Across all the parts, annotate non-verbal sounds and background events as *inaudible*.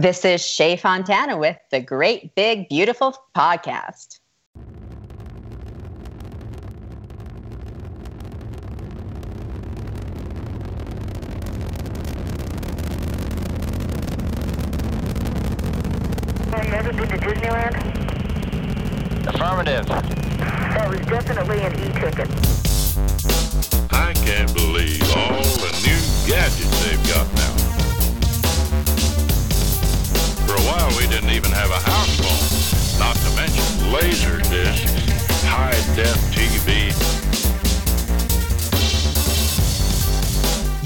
This is Shay Fontana with the Great Big Beautiful Podcast. Have you ever been to Disneyland? Affirmative. That was definitely an e-ticket. I can't believe all the new gadgets they've got now. While, we didn't even have a house phone, not to mention laser discs, high-def TV.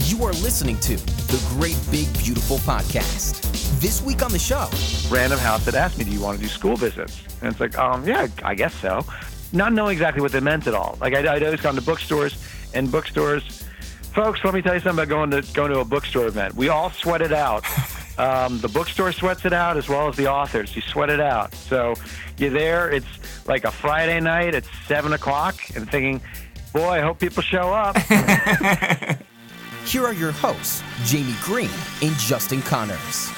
You are listening to the Great Big Beautiful Podcast. This week on the show, Random house had asked me, "Do you want to do school visits?" And it's like, um, yeah, I guess so. Not knowing exactly what they meant at all. Like I'd, I'd always gone to bookstores, and bookstores, folks. Let me tell you something about going to going to a bookstore event. We all sweat it out. *laughs* Um, the bookstore sweats it out as well as the authors. You sweat it out. So you're there. It's like a Friday night at seven o'clock, and thinking, boy, I hope people show up. *laughs* here are your hosts, Jamie Green and Justin Connors.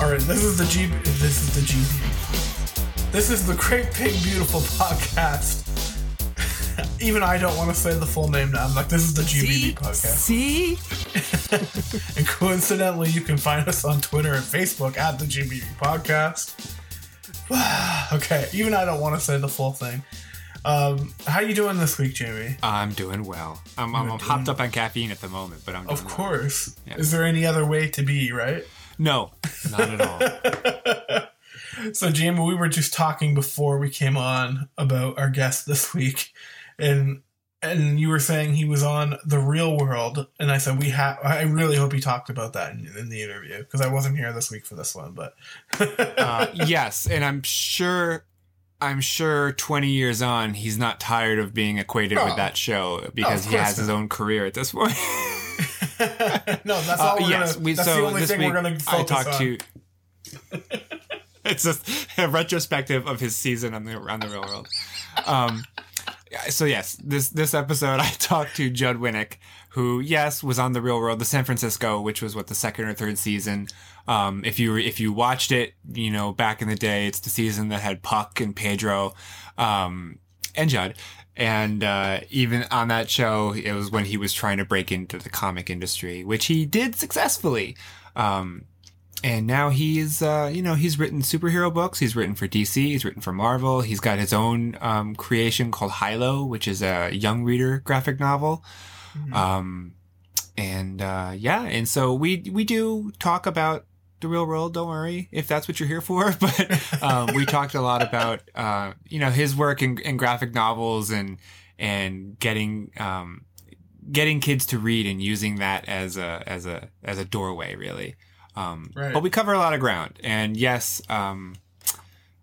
All right, this is the G. This is the GB. This is the Great Big Beautiful *laughs* Podcast. *laughs* Even I don't want to say the full name now. I'm like, this is the GBB podcast. See? *laughs* And coincidentally, you can find us on Twitter and Facebook at the GBB podcast. *sighs* okay, even I don't want to say the full thing. Um, how you doing this week, Jamie? I'm doing well. I'm, I'm, I'm hopped up on caffeine at the moment, but I'm doing Of well. course. Yeah. Is there any other way to be, right? No, not at all. *laughs* So, Jamie, we were just talking before we came on about our guest this week, and and you were saying he was on the Real World, and I said we have. I really hope he talked about that in, in the interview because I wasn't here this week for this one, but *laughs* uh, yes, and I'm sure. I'm sure 20 years on, he's not tired of being equated No. with that show because of he has his own career at this point. *laughs* no, that's Uh, all. We're yes, gonna, we, that's so the only this thing week we're going to I talked on. to. *laughs* it's just a retrospective of his season on the on the Real World. Um, so yes, this this episode *laughs* I talked to Judd Winick, who yes was on the Real World, the San Francisco, which was what the second or third season. Um, if you if you watched it, you know back in the day, it's the season that had Puck and Pedro, um, and Judd. And uh, even on that show, it was when he was trying to break into the comic industry, which he did successfully. Um, and now he's, uh, you know, he's written superhero books. He's written for DC. He's written for Marvel. He's got his own um, creation called HiLo, which is a young reader graphic novel. Um, and uh, yeah, and so we we do talk about the real world. Don't worry if that's what you're here for. *laughs* But um, we talked a lot about uh, you know his work in, in graphic novels and and getting um, getting kids to read and using that as a as a as a doorway really. Um, Right. But we cover a lot of ground, and yes, um,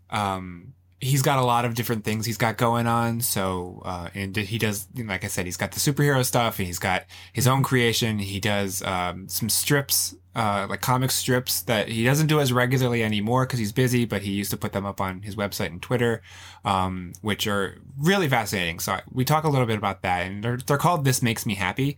um, he's got a lot of different things he's got going on. So, uh, and he does, like I said, he's got the superhero stuff. And he's got his own creation. He does um, some strips, uh, like comic strips that he doesn't do as regularly anymore because he's busy. But he used to put them up on his website and Twitter, um, which are really fascinating. So we talk a little bit about that, and they're they're called "This Makes Me Happy."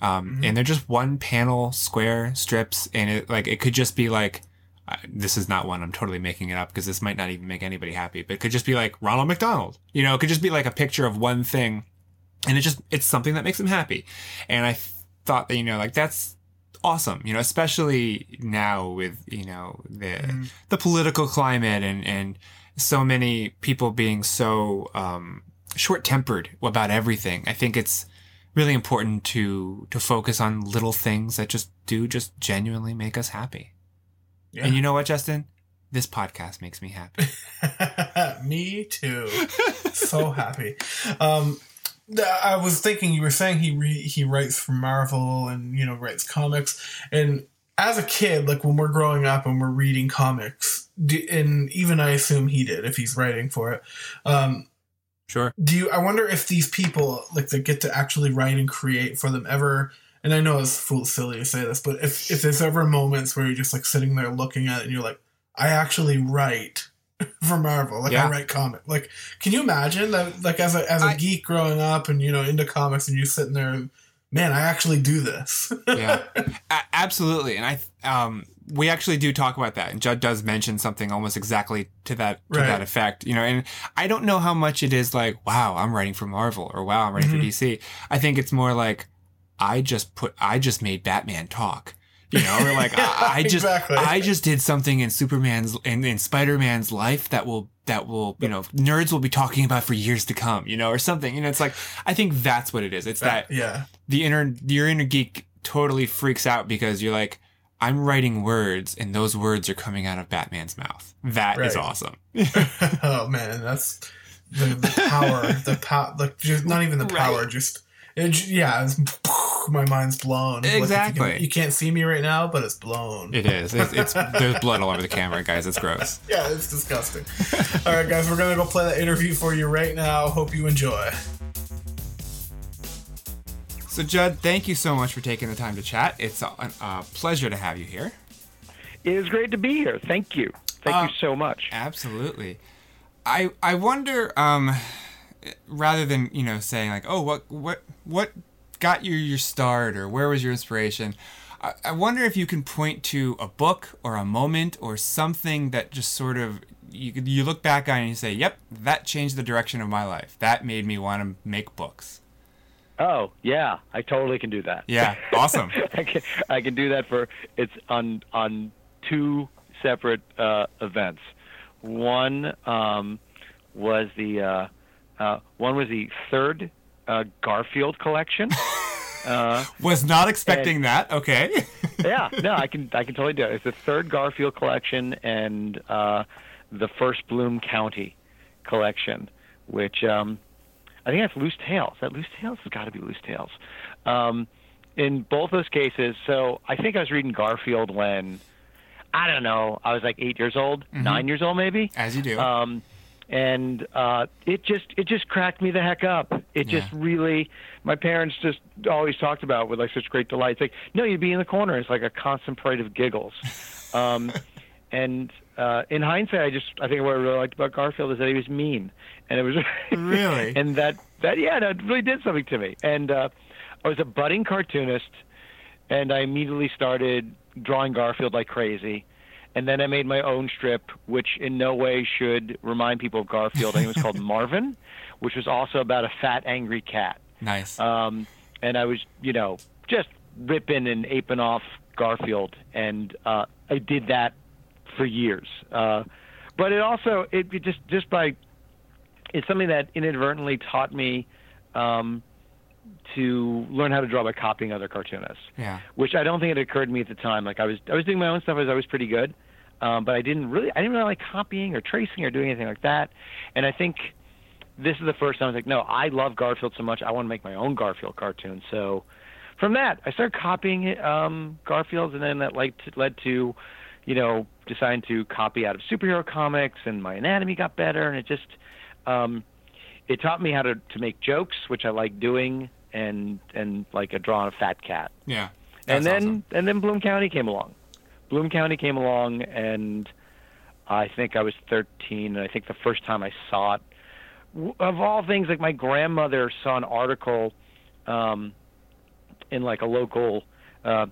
Um, and they're just one panel square strips, and it like it could just be like I- this is not one I'm totally making it up because this might not even make anybody happy, but it could just be like Ronald McDonald. You know, it could just be like a picture of one thing and it just, it's something that makes him happy. And I thought that, you know, like that's awesome, you know, especially now with, you know, the, the political climate and, and so many people being so, um, short tempered about everything. I think it's, really important to to focus on little things that just do just genuinely make us happy. Yeah. And you know what, Justin? This podcast makes me happy. *laughs* Me too. so happy. Um, I was thinking you were saying he re- he writes for Marvel and you know writes comics and as a kid like when we're growing up and we're reading comics and even I assume he did if he's writing for it um Sure. do you i wonder if these people like that get to actually write and create for them ever and i know it's full silly to say this but if if there's ever moments where you're just like sitting there looking at it and you're like i actually write *laughs* for marvel like Yeah. i write comic like can you imagine that like as a as a I- geek growing up and you know into comics and you sitting there man, I actually do this. *laughs* yeah, A- absolutely. And I, um, we actually do talk about that, and Judd does mention something almost exactly to that to Right. that effect. You know, and I don't know how much it is like, wow, I'm writing for Marvel, or wow, I'm writing Mm-hmm. for DC. I think it's more like, I just put, I just made Batman talk. You know, or like *laughs* I, I just, exactly. I just did something in Superman's in, in Spider Man's life that will that will you know nerds will be talking about for years to come. You know, or something. You know, it's like I think that's what it is. It's that yeah. the inner your inner geek totally freaks out because you're like i'm writing words and those words are coming out of batman's mouth That is Right. awesome *laughs* oh man, that's the, the power, the power, like just not even the power, Right. just it, yeah, it's, *laughs* my mind's blown. Like, you can- Exactly. you, can't see me right now, but it's blown. it is it's, it's *laughs* there's blood all over the camera guys it's gross yeah, it's disgusting. All right, guys, we're gonna go play that interview for you right now. Hope you enjoy. So judd thank you so much for taking the time to chat it's a, a pleasure to have you here It is great to be here. Thank you. Thank Uh, you so much. Absolutely. I I wonder um rather than, you know, saying like, "Oh, what what what got you your start or where was your inspiration?" I, I wonder if you can point to a book or a moment or something that just sort of you you look back on and you say, "Yep, that changed the direction of my life. That made me want to make books." Oh yeah, I totally can do that. Yeah, awesome. *laughs* I can I can do that for it's on on two separate uh, events. One um, was the uh, uh, one was the third uh, Garfield collection. *laughs* uh, Was not expecting that. Okay. *laughs* yeah, no, I can I can totally do it. It's the third Garfield collection and uh, the first Bloom County collection, which um, I think that's Loose tails. That Loose tails has got to be Loose tails. Um, in both those cases, so I think I was reading Garfield when I don't know, I was like eight years old, nine years old maybe. As you do. Um, and uh, it just it just cracked me the heck up. It just really, my parents just always talked about it with like such great delight. It's like, no, you'd be in the corner. It's like a constant parade of giggles. *laughs* Um, and uh, in hindsight, I just I think what I really liked about Garfield is that he was mean, and it was *laughs* Really? and that that yeah, that really did something to me. And uh, I was a budding cartoonist, and I immediately started drawing Garfield like crazy. And then I made my own strip, which in no way should remind people of Garfield. I think it was called *laughs* Marvin, which was also about a fat, angry cat. nice. Um, and I was, you know, just ripping and aping off Garfield, and uh, I did that for years. Uh, but it also, it, it just just by, it's something that inadvertently taught me um, to learn how to draw by copying other cartoonists yeah. which I don't think it occurred to me at the time. Like I was, I was doing my own stuff. I was always pretty good, um, but I didn't really, I didn't really like copying or tracing or doing anything like that. And I think this is the first time I was like, no, I love Garfield so much. I want to make my own Garfield cartoon. So from that, I started copying um, Garfield's, and then that led to, led to, you know, deciding to copy out of superhero comics, and my anatomy got better, and it just, um, it taught me how to to make jokes, which I like doing, and and like a drawing a fat cat Yeah. and then awesome. and then Bloom County came along. Bloom County came along, and I think I was 13, and I think the first time I saw it, of all things, like my grandmother saw an article um, in like a local. Uh,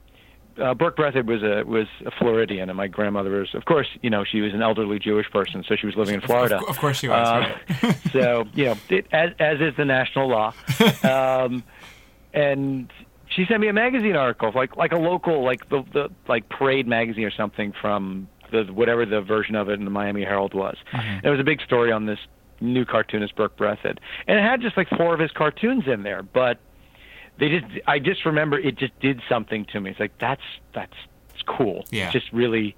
uh, Berke Breathed was a was a Floridian, and my grandmother was, of course, you know, she was an elderly Jewish person, so she was living in Florida. Of, of course she was. Uh, right. so you know, it, as as is the national law. *laughs* Um, and she sent me a magazine article, like like a local, like the the like Parade magazine or something from the whatever the version of it in the Miami Herald was. And There was a big story on this new cartoonist Berke Breathed, and it had just like four of his cartoons in there, but they just I just remember it just did something to me. It's like that's that's it's cool. Yeah. It's just really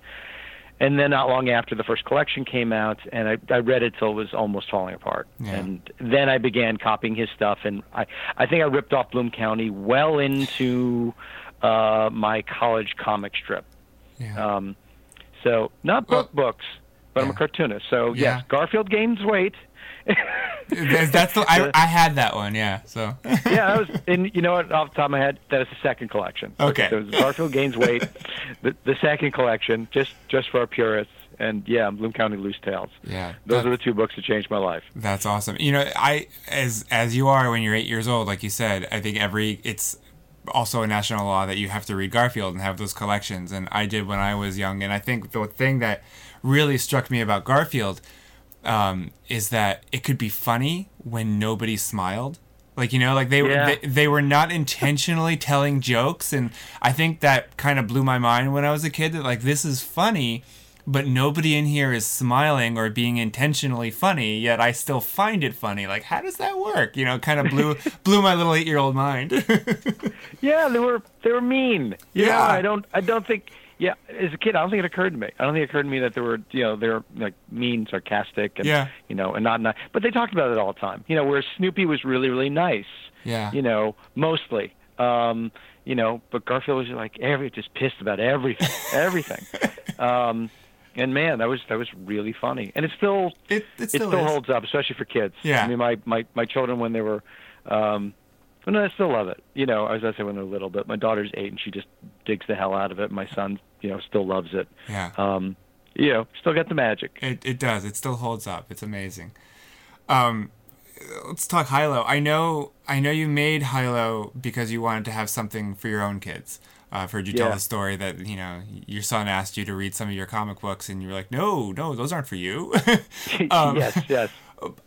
and then not long after the first collection came out and I, I read it till it was almost falling apart. Yeah. And then I began copying his stuff and I I think I ripped off Bloom County well into uh my college comic strip. yeah. Um so not book books, but I'm a cartoonist. So Yeah. yes, Garfield gains weight. That's, the, I, I had that one, yeah. So yeah, that was, and you know what? Off the top of my head, that is the second collection. Okay. So Garfield gains weight, the, the second collection, just just for our purists, and yeah, Bloom County Loose Tales. yeah, Those are the two books that changed my life. That's awesome. You know, I as as you are when you're eight years old, like you said, I think every it's also a national law that you have to read Garfield and have those collections. And I did when I was young. And I think the thing that really struck me about Garfield um, is that it could be funny when nobody smiled. Like you know, like they Yeah. they, they were not intentionally telling jokes, and I think that kind of blew my mind when I was a kid. That like this is funny, but nobody in here is smiling or being intentionally funny. Yet I still find it funny. Like how does that work? You know, kind of blew *laughs* blew my little eight year old mind. *laughs* Yeah, they were they were mean. Yeah. know, I don't I don't think yeah, as a kid I don't think it occurred to me. I don't think it occurred to me that they were you know, they're like mean, sarcastic and Yeah. you know, and not nice. But they talked about it all the time. You know, where Snoopy was really, really nice. Yeah. You know, mostly. Um, you know, but Garfield was like every just pissed about everything. *laughs* everything. Um and man, that was that was really funny. And it still it it it still, still holds up, especially for kids. Yeah. I mean, my my my children when they were, um, no, I still love it. You know, I was gonna say when they're little, but my daughter's eight and she just digs the hell out of it. My son, you know, still loves it. Yeah. Um, you know, still got the magic. It, it does. It still holds up. It's amazing. Um, let's talk HiLo. I know I know you made HiLo because you wanted to have something for your own kids. Uh, I've heard you tell Yeah. the story that you know your son asked you to read some of your comic books, and you were like, "No, no, those aren't for you." Um, *laughs* *laughs* yes, yes.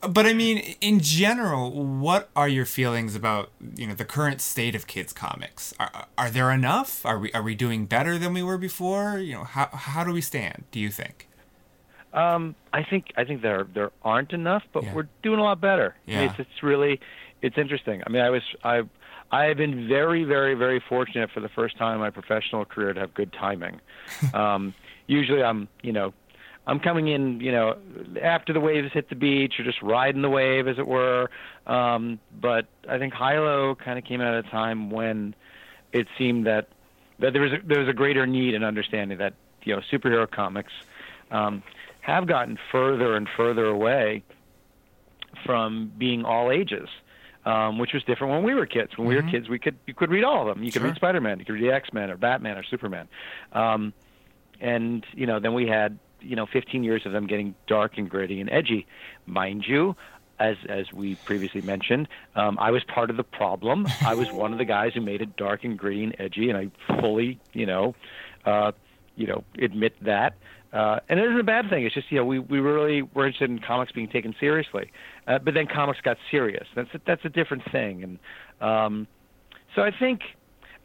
But I mean, in general, what are your feelings about you know the current state of kids comics? Are, are there enough? Are we are we doing better than we were before? You know, how how do we stand? Do you think? Um, I think I think there there aren't enough, but Yeah. we're doing a lot better. Yeah. It's it's really it's interesting. I mean, I was I I have been very very very fortunate for the first time in my professional career to have good timing. *laughs* um, usually I'm you know I'm coming in you know after the waves hit the beach or just riding the wave as it were. Um, but I think HiLo kind of came out at a time when it seemed that that there was a, there was a greater need and understanding that you know superhero comics um, have gotten further and further away from being all ages, um, which was different when we were kids. When we were kids, we could you could read all of them. You could Sure. read Spider Man, you could read X Men or Batman or Superman, um, and you know then we had you know 15 years of them getting dark and gritty and edgy, mind you. As as we previously mentioned, um, I was part of the problem. I was one of the guys who made it dark and gritty and edgy, and I fully, you know, uh, you know, admit that. Uh, and it isn't a bad thing. It's just you know we we really were interested in comics being taken seriously, uh, but then comics got serious. That's a, that's a different thing. And um, so I think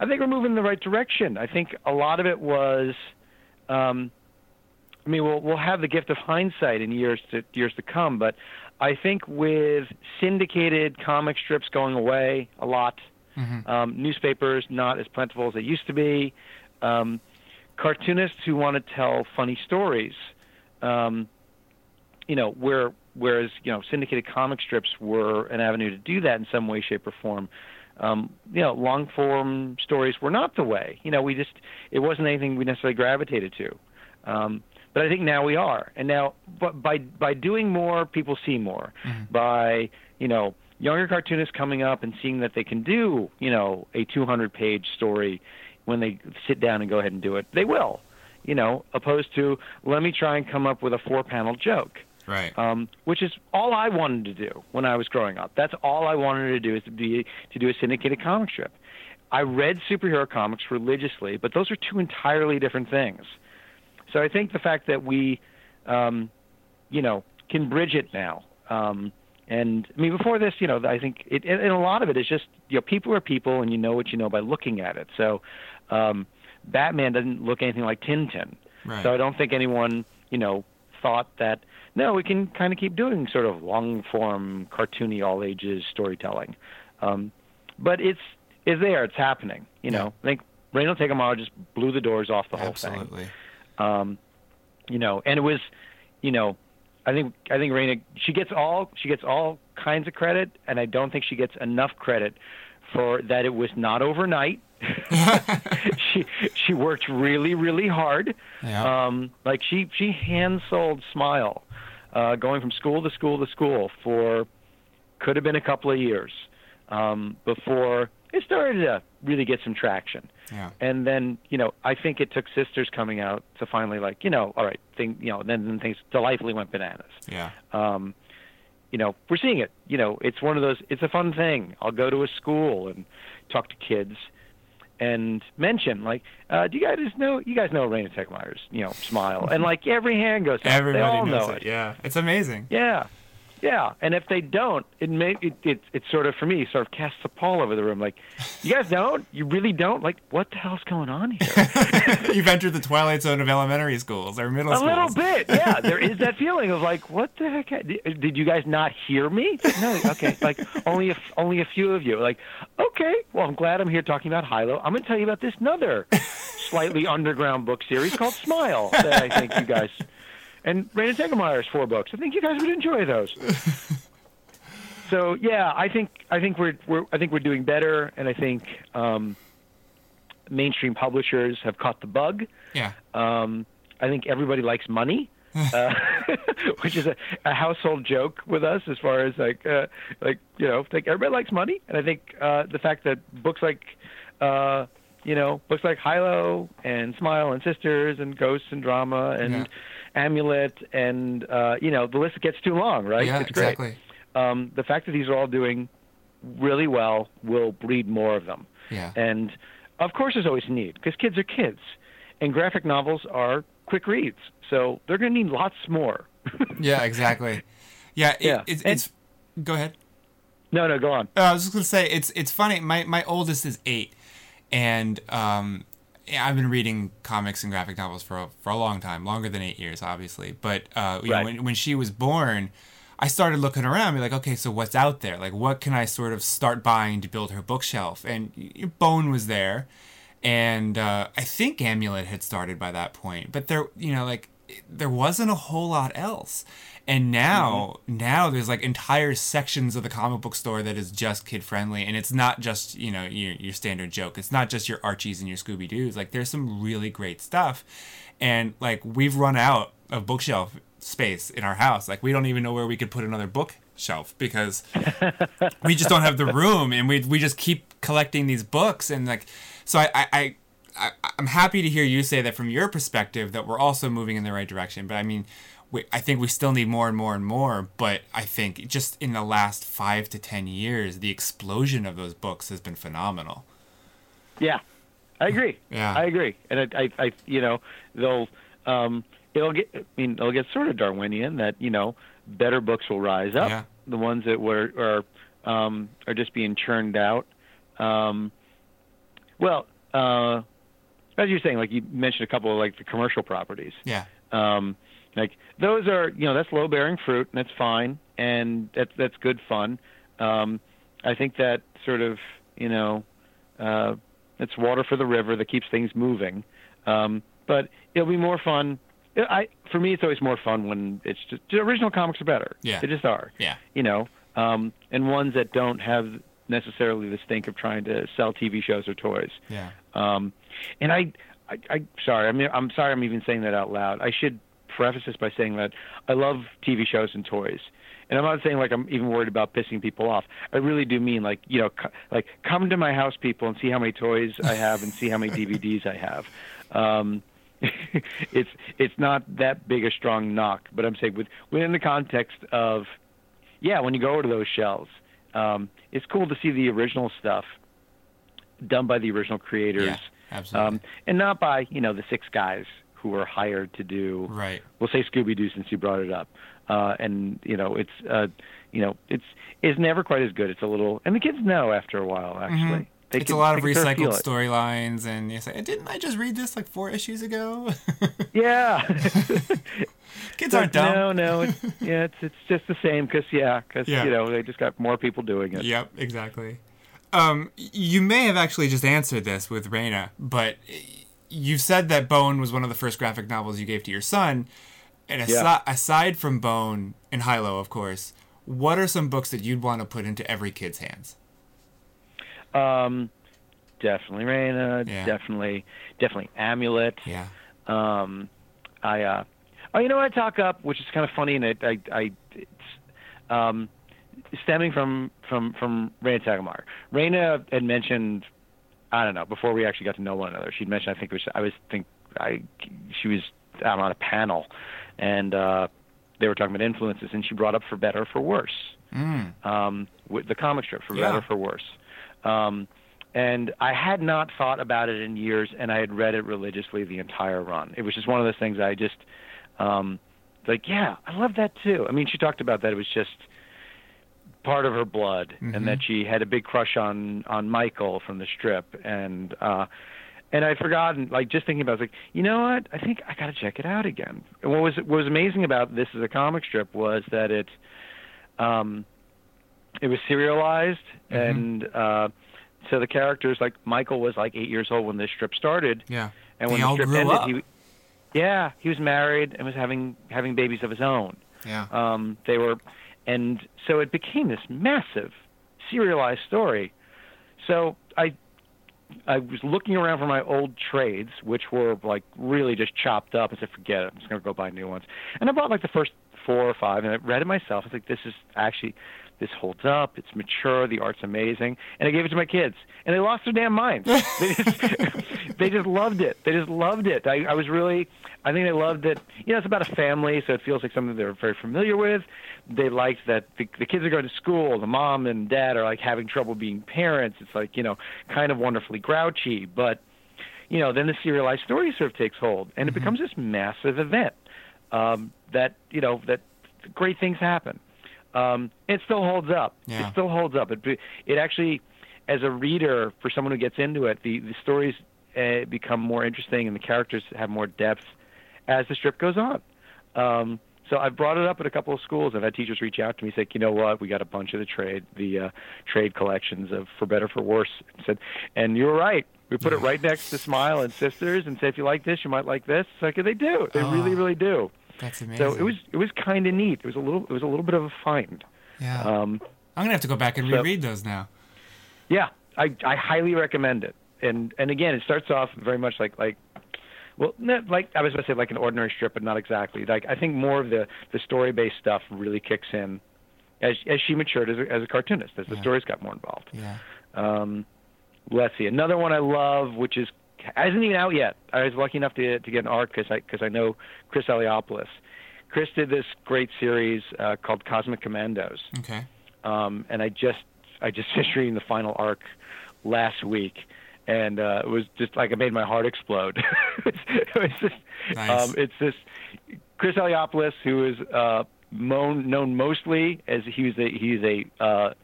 I think we're moving in the right direction. I think a lot of it was. Um, I mean, we'll we'll have the gift of hindsight in years to years to come, but I think with syndicated comic strips going away a lot, um, newspapers not as plentiful as they used to be, um, cartoonists who want to tell funny stories, um, you know, where whereas you know syndicated comic strips were an avenue to do that in some way, shape, or form. Um, you know, long form stories were not the way. You know, we just it wasn't anything we necessarily gravitated to. Um, but I think now we are, and now, but by by doing more, people see more. By you know, younger cartoonists coming up and seeing that they can do you know a 200 page story when they sit down and go ahead and do it, they will. You know, opposed to let me try and come up with a four panel joke Right. um, which is all I wanted to do when I was growing up. That's all I wanted to do is to be to do a syndicated comic strip. I read superhero comics religiously, but those are two entirely different things. So I think the fact that we, um, you know, can bridge it now. Um, and I mean, before this, you know, I think it, and a lot of it is just, you know, people are people, and you know what you know by looking at it. So, um, Batman doesn't look anything like Tintin. Right. So I don't think anyone, you know, thought that no, we can kind of keep doing sort of long form, cartoony, all ages storytelling. Um, but it's it's there, it's happening. You know, I think Raina Telgemeier just blew the doors off the whole thing. Absolutely. Um, you know, and it was, you know, I think I think Raina she gets all she gets all kinds of credit, and I don't think she gets enough credit for that. It was not overnight. *laughs* *laughs* she she worked really really hard. Yeah. Um, like she she hand sold Smile, uh, going from school to school to school for could have been a couple of years um, before it started to really get some traction. Yeah. And then, you know, I think it took Sisters coming out to finally like, you know, all right, thing, you know, then, then things delightfully went bananas. Yeah. Um, you know, we're seeing it. You know, it's one of those. It's a fun thing. I'll go to a school and talk to kids, and mention like, uh, "Do you guys know? You guys know Raina Telgemeier's, you know, smile?" And like every hand goes up. Everybody knows know it. Yeah, it's amazing. Yeah, yeah. And if they don't, it may it, it it sort of for me sort of casts a pall over the room. Like, you guys don't? You really don't? Like, what the hell's going on here? *laughs* You've entered the twilight zone of elementary schools or middle a schools. little bit, yeah. There is that feeling of like, what the heck? Did, did you guys not hear me? No, okay. Like only a, only a few of you. Like, okay. Well, I'm glad I'm here talking about HiLo. I'm going to tell you about this another slightly underground book series called Smile that I think you guys and Raina Telgemeier's four books. I think you guys would enjoy those. *laughs* so yeah, I think I think we're, we're I think we're doing better, and I think um, mainstream publishers have caught the bug. Yeah. Um, I think everybody likes money, *laughs* uh, *laughs* which is a, a household joke with us as far as like uh, like you know like everybody likes money, and I think uh, the fact that books like uh, you know books like HiLo and Smile and Sisters and Ghosts and Drama and Yeah. Amulet and uh, you know the list gets too long, right? Yeah, it's great. exactly. Um, the fact that these are all doing really well will breed more of them. Yeah. And of course, there's always need because kids are kids, and graphic novels are quick reads, so they're going to need lots more. *laughs* Yeah, exactly. Yeah, it, Yeah. It's, And- it's. Go ahead. no, no, go on. Uh, I was just gonna say it's it's funny. My my oldest is eight, and um, yeah, I've been reading comics and graphic novels for a, for a long time, longer than eight years, obviously. But uh, you Right. know, when when she was born, I started looking around, be like, okay, so what's out there? Like, what can I sort of start buying to build her bookshelf? And Bone was there, and uh, I think Amulet had started by that point. But there, you know, like there wasn't a whole lot else. And now, now there's like entire sections of the comic book store that is just kid friendly, and it's not just you know your your standard joke. It's not just your Archies and your Scooby Doo's. Like there's some really great stuff, and like we've run out of bookshelf space in our house. Like we don't even know where we could put another bookshelf because we just don't have the *laughs* room, and we we just keep collecting these books, and like so I I. I I, I'm happy to hear you say that from your perspective that we're also moving in the right direction. But I mean, we, I think we still need more and more and more. But I think just in the last five to ten years, the explosion of those books has been phenomenal. Yeah, I agree. Yeah. I agree. And I, I, I you know, they'll, um, it'll get. I mean, it'll get sort of Darwinian that you know, better books will rise up. Yeah. The ones that were are um, are just being churned out. Um, well, uh, as you're saying, like you mentioned a couple of like the commercial properties. Yeah. Um, like those are, you know, that's low bearing fruit, and that's fine, and that's that's good fun. Um, I think that sort of, you know, uh, it's water for the river that keeps things moving. Um, but it'll be more fun. I, for me, it's always more fun when it's just the original comics are better. Yeah. they just are. Yeah. You know, um, and ones that don't have necessarily the stink of trying to sell TV shows or toys. Yeah. Um, and I, I, I, sorry, I mean, I'm sorry, I'm even saying that out loud. I should preface this by saying that I love TV shows and toys, and I'm not saying like I'm even worried about pissing people off. I really do mean like you know, co- like come to my house, people, and see how many toys I have and see how many *laughs* DVDs I have. Um, *laughs* it's it's not that big a strong knock, but I'm saying with within the context of yeah, when you go over to those shelves, um, it's cool to see the original stuff done by the original creators, Yeah. Absolutely. um, and not by you know the six guys who are hired to do. right. We'll say Scooby Doo since you brought it up, uh, and you know it's uh, you know it's it's never quite as good. It's a little, and the kids know after a while actually. Mm-hmm. It's can- a lot they of recycled storylines, and you say, "Didn't I just read this like four issues ago?" *laughs* Yeah. *laughs* Kids So, aren't dumb. No, no, it's, *laughs* yeah, it's it's just the same because yeah, because Yeah. you know they just got more people doing it. Yep, exactly. Um, you may have actually just answered this with Raina, but you said that Bone was one of the first graphic novels you gave to your son. And asi- Yeah. aside from Bone and HiLo, of course, what are some books that you'd want to put into every kid's hands? Um, definitely Raina. Yeah. Definitely, definitely Amulet. Yeah. Um, I uh, oh, you know what I talk up, which is kind of funny, and it, I, I, it's um, stemming from from from Raina Telgemeier. Raina had mentioned, I don't know, before we actually got to know one another. She'd mentioned, I think it was, I was think I, she was out on a panel, and uh, they were talking about influences, and she brought up for better or for worse, um, with the comic strip for Yeah. better or for worse. Um, and I had not thought about it in years, and I had read it religiously the entire run. It was just one of those things I just um, like, yeah, I love that too. I mean, she talked about that it was just part of her blood, and that she had a big crush on on Michael from the strip, and uh, and I'd forgotten, like just thinking about, it, I was like, you know what? I think I got to check it out again. And what was what was amazing about this as a comic strip was that it, um, it was serialized, and uh, so the characters like Michael was like eight years old when this strip started, Yeah. and They when all the strip ended, up. he, yeah, he was married and was having having babies of his own. Yeah. Um, they were, and so it became this massive serialized story. So I, I was looking around for my old trades, which were like really just chopped up. I said, forget it, I'm just gonna go buy new ones. And I bought like the first four or five, and I read it myself. I was like, this is actually. This holds up. It's mature. The art's amazing, and I gave it to my kids, and they lost their damn minds. They *laughs* just, *laughs* they just loved it. They just loved it. I, I was really, I think they loved it. You know, it's about a family, so it feels like something they're very familiar with. They liked that the, the kids are going to school. The mom and dad are like having trouble being parents. It's like you know, kind of wonderfully grouchy, but you know, then the serialized story sort of takes hold, and it becomes this massive event um, that you know that great things happen. Um, it still holds up. Yeah. It still holds up. It it actually, as a reader, for someone who gets into it, the the stories uh, become more interesting and the characters have more depth as the strip goes on. Um, so I've brought it up at a couple of schools. I've had teachers reach out to me, say, you know what, we got a bunch of the trade, the uh, trade collections of For Better for Worse. I said, and you were right. We put it right next to *laughs* Smile and Sisters, and say, if you like this, you might like this. It's like they do. They really, really do. That's amazing. So it was it was kind of neat. It was a little it was a little bit of a find. Yeah. Um, I'm gonna have to go back and so- reread those now. yeah, I I highly recommend it. And and again, it starts off very much like like well, not like I was going to say like an ordinary strip, but not exactly. Like I think more of the the story based stuff really kicks in as as she matured as a, as a cartoonist, as the Yeah. stories got more involved. Yeah. Um, let's see another one I love, which is hasn't even out yet. I was lucky enough to to get an art because I because I know Chris Eliopoulos. Chris did this great series uh, called Cosmic Commandos Okay. um, and I just I just *laughs* finished reading the final arc last week, and uh, it was just like it made my heart explode. *laughs* it was just, Nice. um, it's this Chris Eliopoulos, who is uh, known known mostly as he's a he's a uh,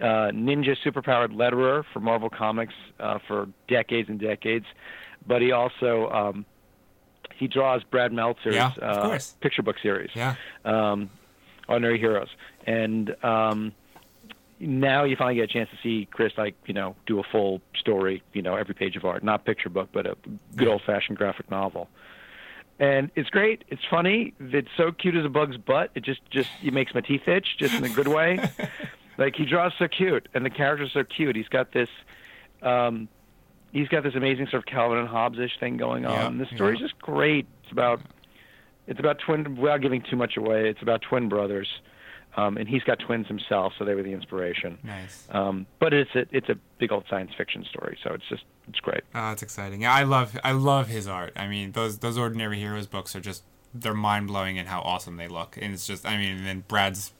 uh, ninja superpowered letterer for Marvel Comics uh, for decades and decades, but he also um, he draws Brad Meltzer's Yeah, uh, picture book series Yeah. um, Ordinary Heroes, and um, now you finally get a chance to see Chris like you know do a full story, you know every page of art, not picture book, but a good old fashioned graphic novel. And it's great. It's funny. It's so cute as a bug's butt. It just just it makes my teeth itch, just in a good way. *laughs* like he draws so cute, and the characters are so cute. He's got this. Um, He's got this amazing sort of Calvin and Hobbes-ish thing going on. Yeah, the story's yeah. just great. It's about it's about twin without giving too much away it's about twin brothers um, and he's got twins himself so they were the inspiration Nice. um, but it's a it's a big old science fiction story so it's just it's great Oh, it's exciting. Yeah, I love I love his art. I mean, those those ordinary heroes books are just they're mind blowing in how awesome they look, and it's just I mean, and then Brad's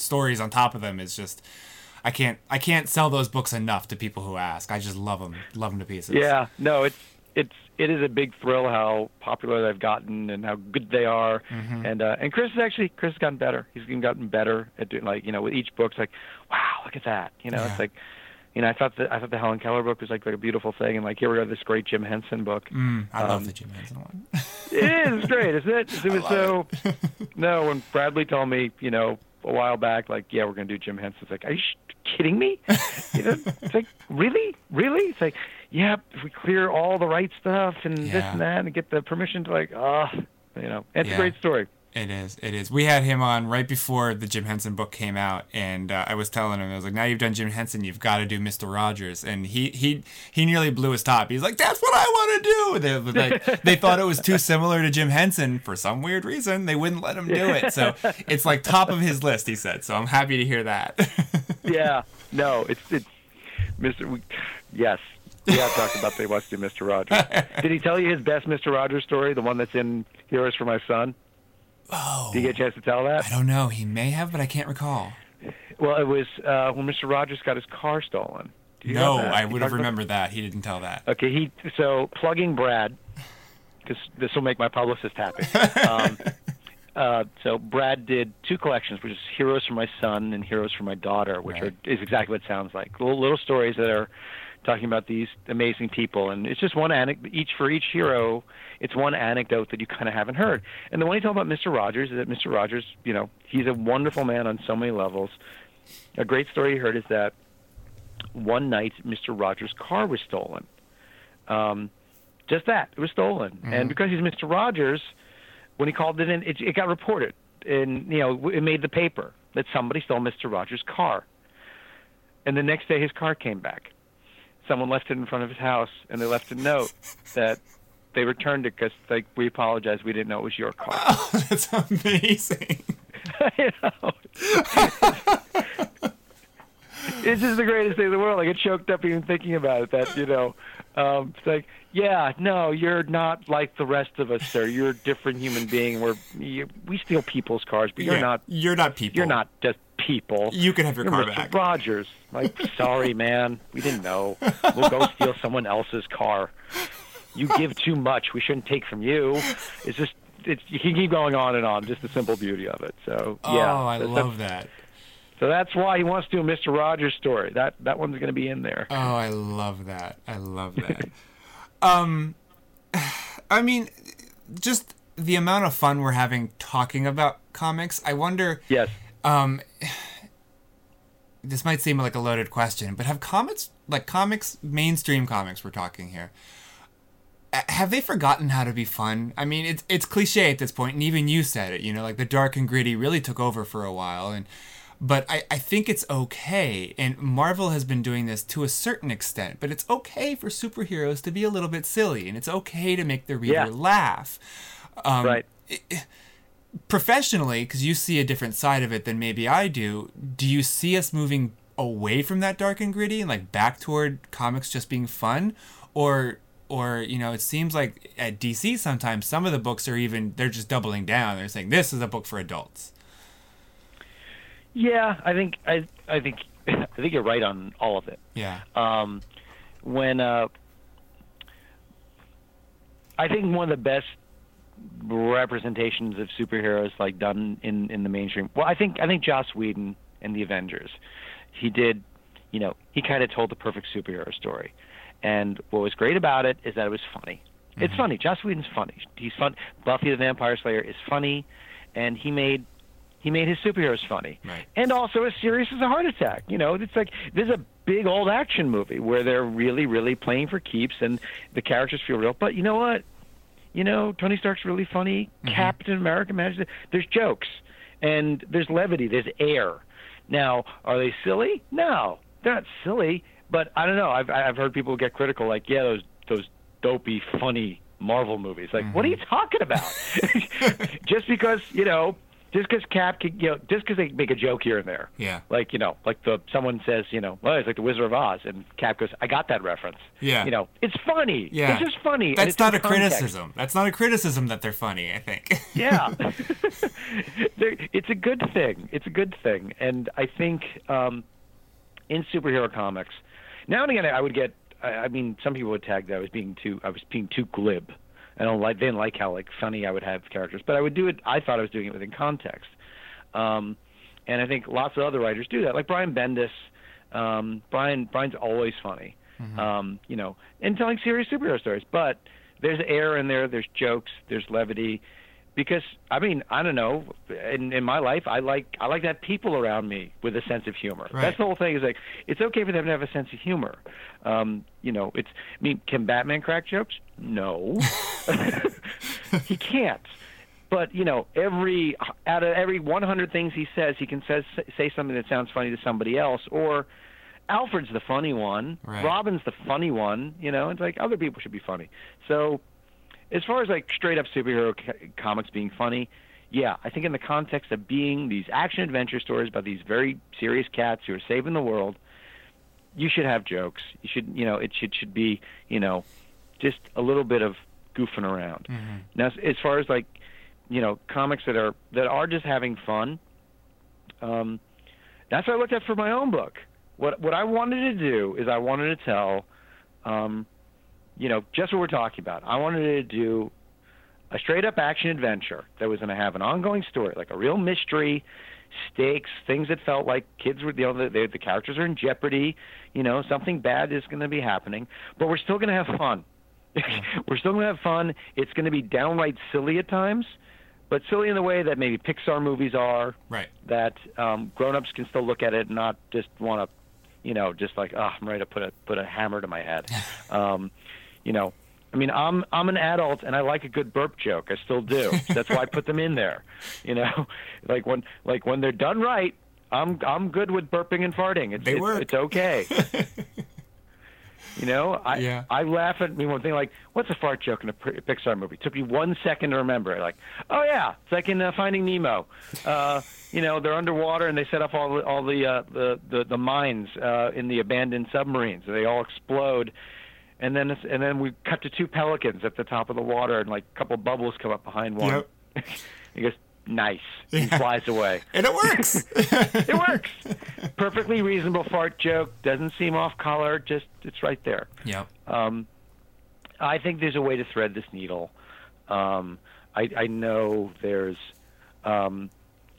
stories on top of them is just I can't I can't sell those books enough to people who ask. I just love them, love them to pieces. yeah no it's it's it is a big thrill how popular they've gotten and how good they are Mm-hmm. and uh, and Chris has actually Chris has gotten better he's even gotten better at doing like you know with each book it's like wow look at that you know Yeah. it's like you know I thought that I thought the Helen Keller book was like, like a beautiful thing and like here we have this great Jim Henson book Mm, I love Um, the Jim Henson one. It is great, isn't it? *laughs* It was so. no, when Bradley told me, you know, a while back, like, yeah, we're going to do Jim Henson. It's like, are you sh- kidding me? *laughs* You know, it's like, really, really? It's like, yeah, if we clear all the right stuff and this and that, and get the permission to like, ah, you know, it's Yeah. a great story. It is. It is. We had him on right before the Jim Henson book came out, and uh, I was telling him, I was like, "Now you've done Jim Henson, you've got to do Mister Rogers." And he he he nearly blew his top. He's like, "That's what I want to do." They like *laughs* they thought it was too similar to Jim Henson for some weird reason. They wouldn't let him do it. So *laughs* it's like top of his list. He said. So I'm happy to hear that. *laughs* Yeah, no, it's it's Mr. We, yes, we have talked about they wants to do Mr. Rogers. Did he tell you his best Mr. Rogers story, the one that's in Heroes for My Son? Oh, Did you get a chance to tell that? I don't know. He may have, but I can't recall. Well, it was uh, when Mr. Rogers got his car stolen. You no. I would have remembered that. He didn't tell that. Okay, he so plugging Brad because this will make my publicist happy. Um, *laughs* uh, so Brad did two collections, which is Heroes for My Son and Heroes for My Daughter, which Right. are is exactly what it sounds like. Little, little stories that are talking about these amazing people, and it's just one anecdote each for each hero. It's one anecdote that you kind of haven't heard. And the one he told about Mr. Rogers is that Mr. Rogers, you know, he's a wonderful man on so many levels. A great story he heard is that one night Mr. Rogers' car was stolen. Um, just that it was stolen, and because he's Mr. Rogers, when he called it in, it, it got reported, and you know it made the paper that somebody stole Mr. Rogers' car. And the next day, his car came back. Someone left it in front of his house, and they left a note that they returned it because like we apologize, we didn't know it was your car. Oh, *laughs* That's amazing. *laughs* you know. it's just the greatest thing in the world. I get choked up even thinking about it. That you know, um, it's like, yeah, no, you're not like the rest of us, sir. You're a different human being. We're you, we steal people's cars, but you're Yeah, not. You're not people. You're not just people. You can have your car Mr. back. Rogers. Like, sorry, man, we didn't know. We'll go *laughs* steal someone else's car. You give too much. We shouldn't take from you. It's just. It's, you can keep going on and on, just the simple beauty of it. So yeah, oh, I that's- love that. so that's why he wants to do a Mr. Rogers story. That that one's going to be in there. Oh, I love that. I love *laughs* that. um, *sighs* I mean, just the amount of fun we're having talking about comics. I wonder. Yes. Um, this might seem like a loaded question, but have comics, like comics, mainstream comics, we're talking here, have they forgotten how to be fun? I mean, it's it's cliche at this point, and even you said it. You know, like the dark and gritty really took over for a while, and but I, I think it's okay. And Marvel has been doing this to a certain extent, but it's okay for superheroes to be a little bit silly, and it's okay to make the reader Yeah. laugh. Um, right. Professionally, because you see a different side of it than maybe I do, do you see us moving away from that dark and gritty and like back toward comics just being fun, or or you know, it seems like at DC sometimes some of the books are even they're just doubling down. They're saying this is a book for adults. Yeah, I think I I think *laughs* I think you're right on all of it. Yeah. Um, when uh, I think one of the best representations of superheroes like done in in the mainstream. Well, I think I think Joss Whedon and the Avengers. He did, you know, he kind of told the perfect superhero story. And what was great about it is that it was funny. It's mm-hmm. funny. Joss Whedon's funny. He's fun. Buffy the Vampire Slayer is funny, and he made he made his superheroes funny, Right. and also as serious as a heart attack. You know, it's like this is a big old action movie where they're really, really playing for keeps, and the characters feel real. But you know what? You know, Tony Stark's really funny. Mm-hmm. Captain America manages. There's jokes, and there's levity. There's air. Now, are they silly? No, they're not silly. But I don't know. I've I've heard people get critical, like, yeah, those those dopey, funny Marvel movies. Like, what are you mm-hmm. talking about? *laughs* *laughs* just because you know, just because Cap, can, you know, just because they make a joke here and there. Yeah. Like you know, like the someone says, you know, well, it's like the Wizard of Oz, and Cap goes, I got that reference. Yeah. You know, it's funny. Yeah. It's just funny. That's not a context. criticism. That's not a criticism that they're funny. I think. *laughs* Yeah, *laughs* it's a good thing. It's a good thing, and I think um, in superhero comics, now and again, I would get. I I mean, some people would tag that I was being too. I was being too glib. I don't like. They didn't like how like funny I would have characters, but I would do it. I thought I was doing it within context, um, and I think lots of other writers do that. Like Brian Bendis. Um, Brian Brian's always funny. Um, you know, and telling serious superhero stories, but there's air in there. There's jokes. There's levity because I mean I don't know in in my life I like I like to have people around me with a sense of humor. Right. That's the whole thing. Is like it's okay for them to have a sense of humor. Um, you know, it's I mean can Batman crack jokes? No, *laughs* *laughs* he can't. But you know, every out of every 100 things he says, he can says, say something that sounds funny to somebody else, or Alfred's the funny one, Right. Robin's the funny one. You know, it's like other people should be funny. So as far as like straight up superhero co- comics being funny, yeah, I think in the context of being these action adventure stories about these very serious cats who are saving the world, you should have jokes. You should, you know, it should should be, you know, just a little bit of goofing around. Now, as, as far as like, you know, comics that are that are just having fun, um, that's what I looked at for my own book. what what I wanted to do is I wanted to tell, um, you know, just what we're talking about. I wanted to do a straight up action adventure that was going to have an ongoing story, like a real mystery, stakes, things that felt like kids were, you know, the, the characters are in jeopardy, you know, something bad is going to be happening, but we're still going to have fun. *laughs* we're still going to have fun. It's going to be downright silly at times, but silly in the way that maybe Pixar movies are. Right. That um, grown-ups can still look at it and not just want to, you know, just like, oh, I'm ready to put a put a hammer to my head. *laughs* um, you know, I mean, I'm I'm an adult and I like a good burp joke. I still do. That's why I put them in there. You know, *laughs* like when like when they're done right, I'm I'm good with burping and farting. It's They it's, work. it's okay. *laughs* you know, I Yeah. I laugh at me one thing like, what's a fart joke in a Pixar movie? took me one second to remember. Like, oh yeah, it's like in uh, Finding Nemo. Uh, you know, they're underwater and they set off all the all the uh, the, the the mines uh, in the abandoned submarines. They all explode and then it's, and then we cut to two pelicans at the top of the water, and like a couple bubbles come up behind one. *laughs* he goes, "Nice." He flies away. *laughs* And it works. *laughs* It works. Perfectly reasonable fart joke. Doesn't seem off color. Just it's right there. Yeah. Um, I think there's a way to thread this needle. Um, I, I know there's. Um,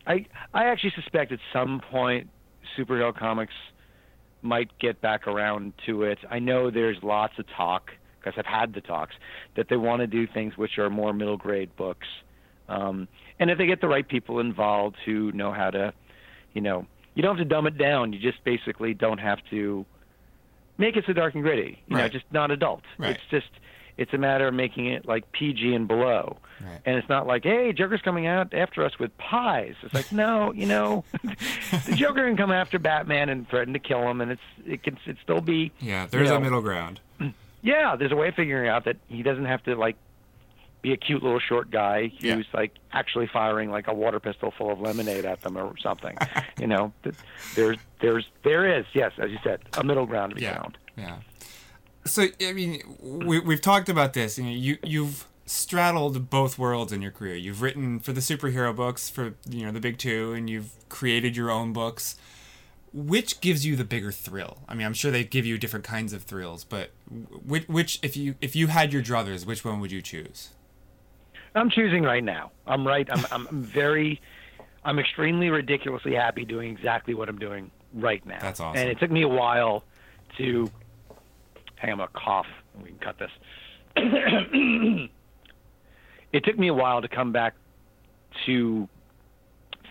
I I actually suspect at some point superhero comics might get back around to it. I know there's lots of talk because I've had the talks that they want to do things which are more middle grade books. Um, and if they get the right people involved who know how to, you know, you don't have to dumb it down. You just basically don't have to make it so dark and gritty. You know, just not adult. Right. It's just it's a matter of making it like PG and below. Right. And it's not like, hey, Joker's coming out after us with pies. It's like, no, you know, *laughs* the Joker can come after Batman and threaten to kill him, and it's it can it still be Yeah, there's you a middle ground. *clears throat* yeah, there's a way of figuring out that he doesn't have to like be a cute little short guy Yeah. who's like actually firing like a water pistol full of lemonade at them or something. *laughs* you know, th- there's there's there is yes, as you said, a middle ground to be Yeah. found. Yeah. So I mean, we we've talked about this. You know, you you've straddled both worlds in your career. You've written for the superhero books for you know the big two, and you've created your own books. Which gives you the bigger thrill? I mean, I'm sure they give you different kinds of thrills, but which, which if you if you had your druthers, which one would you choose? I'm choosing right now. I'm right. I'm I'm I'm very I'm extremely ridiculously happy doing exactly what I'm doing right now. That's awesome. And it took me a while to hang on, I'm gonna cough. We can cut this. *clears throat* it took me a while to come back to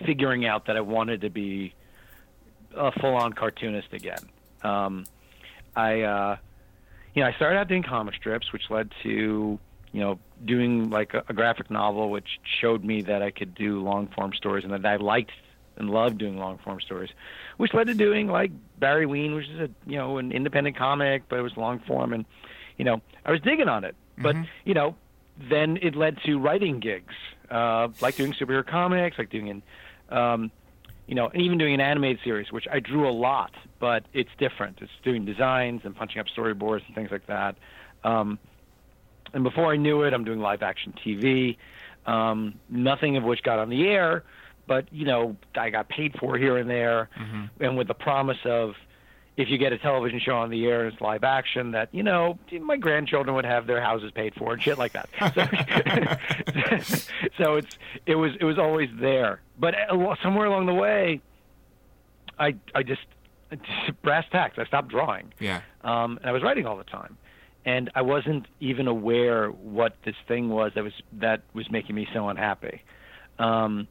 figuring out that I wanted to be a full-on cartoonist again. Um, I, uh, you know, I started out doing comic strips, which led to, you know, doing like a, a graphic novel, which showed me that I could do long-form stories and that I liked and loved doing long-form stories, which led to doing like Barry Ween, which is a, you know, an independent comic, but it was long-form, and you know, I was digging on it. But you know, then it led to writing gigs, uh, like doing superhero comics, like doing an, um, you know, and even doing an animated series, which I drew a lot, but it's different. It's doing designs and punching up storyboards and things like that. Um, and before I knew it, I'm doing live action TV, um, nothing of which got on the air, but you know, I got paid for here and there, and with the promise of if you get a television show on the air and it's live action, that you know my grandchildren would have their houses paid for and shit like that. *laughs* So, *laughs* so it's it was it was always there, but uh, somewhere along the way, I I just, just *laughs* brass tacks. I stopped drawing Yeah. um, and I was writing all the time, and I wasn't even aware what this thing was that was that was making me so unhappy. Um,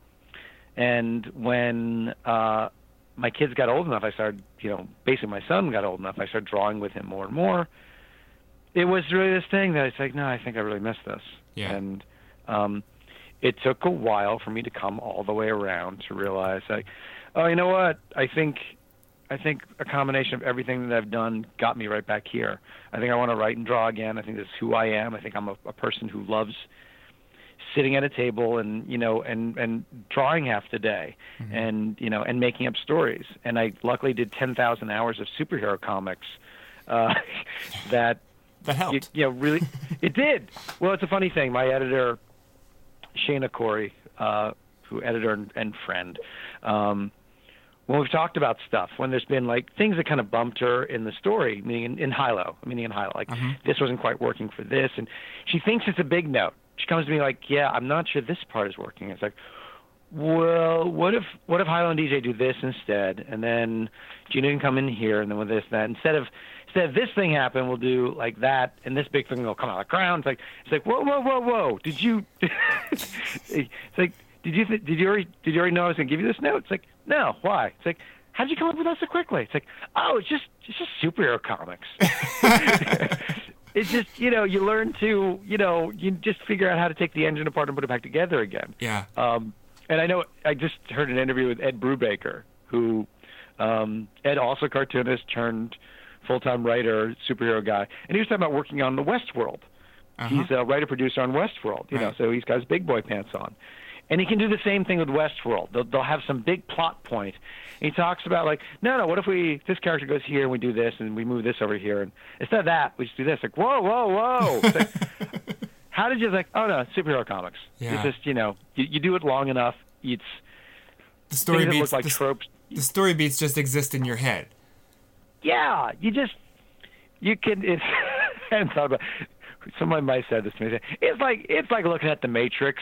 and when uh, my kids got old enough, I started, you know, basically my son got old enough, I started drawing with him more and more. It was really this thing that I was like, no, I think I really miss this. Yeah. And um, it took a while for me to come all the way around to realize, like, oh, you know what? I think I think a combination of everything that I've done got me right back here. I think I want to write and draw again. I think this is who I am. I think I'm a, a person who loves sitting at a table and you know and and drawing half the day and you know and making up stories. And I luckily did 10,000 hours of superhero comics uh, *laughs* that That helped. you, you know, really, *laughs* it did. Well, it's a funny thing. My editor, Shana Corey, uh, who editor and, and friend, um, when we've talked about stuff, when there's been like things that kind of bumped her in the story, meaning in, in Hilo, meaning in Hilo, like this wasn't quite working for this, and she thinks it's a big note. She comes to me like, "Yeah, I'm not sure this part is working." It's like, well, what if what if Hilo and DJ do this instead, and then Gina can come in here, and then with this and that instead of instead of this thing happen, we'll do like that, and this big thing will come out of the ground. It's like it's like whoa, whoa, whoa, whoa! Did you? *laughs* it's like did you th- did you already did you already know I was gonna give you this note? It's like no, why? It's like how did you come up with that so quickly? It's like oh, it's just it's just superhero comics. *laughs* *laughs* it's just you know you learn to you know you just figure out how to take the engine apart and put it back together again. Yeah. Um, and I know I just heard an interview with Ed Brubaker, who um, Ed also cartoonist turned full-time writer, superhero guy, and he was talking about working on the Westworld. He's a writer producer on Westworld, you know, so he's got his big boy pants on. And he can do the same thing with Westworld. They'll, they'll have some big plot point. And he talks about like, no, no, what if we this character goes here and we do this and we move this over here and instead of that we just do this. Like, whoa, whoa, whoa. Like, *laughs* how did you like? Oh no, superhero comics. Yeah. It's just you know you, you do it long enough. It's The story beats like the, tropes. the story beats just exist in your head. Yeah, you just you can. It's I hadn't thought about. Somebody might have said this to me. It's like it's like looking at the Matrix.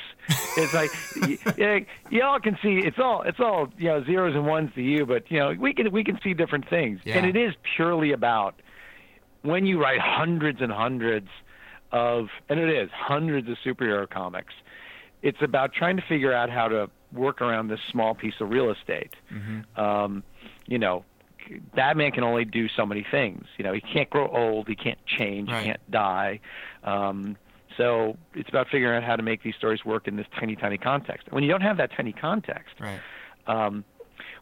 It's like y- *laughs* y- y'all can see it's all it's all you know zeros and ones to you, but you know we can we can see different things, Yeah. and it is purely about when you write hundreds and hundreds of and it is hundreds of superhero comics. It's about trying to figure out how to work around this small piece of real estate. Um, you know, Batman can only do so many things. You know, he can't grow old, he can't change, Right. he can't die. Um, so it's about figuring out how to make these stories work in this tiny, tiny context. When you don't have that tiny context, Right. um,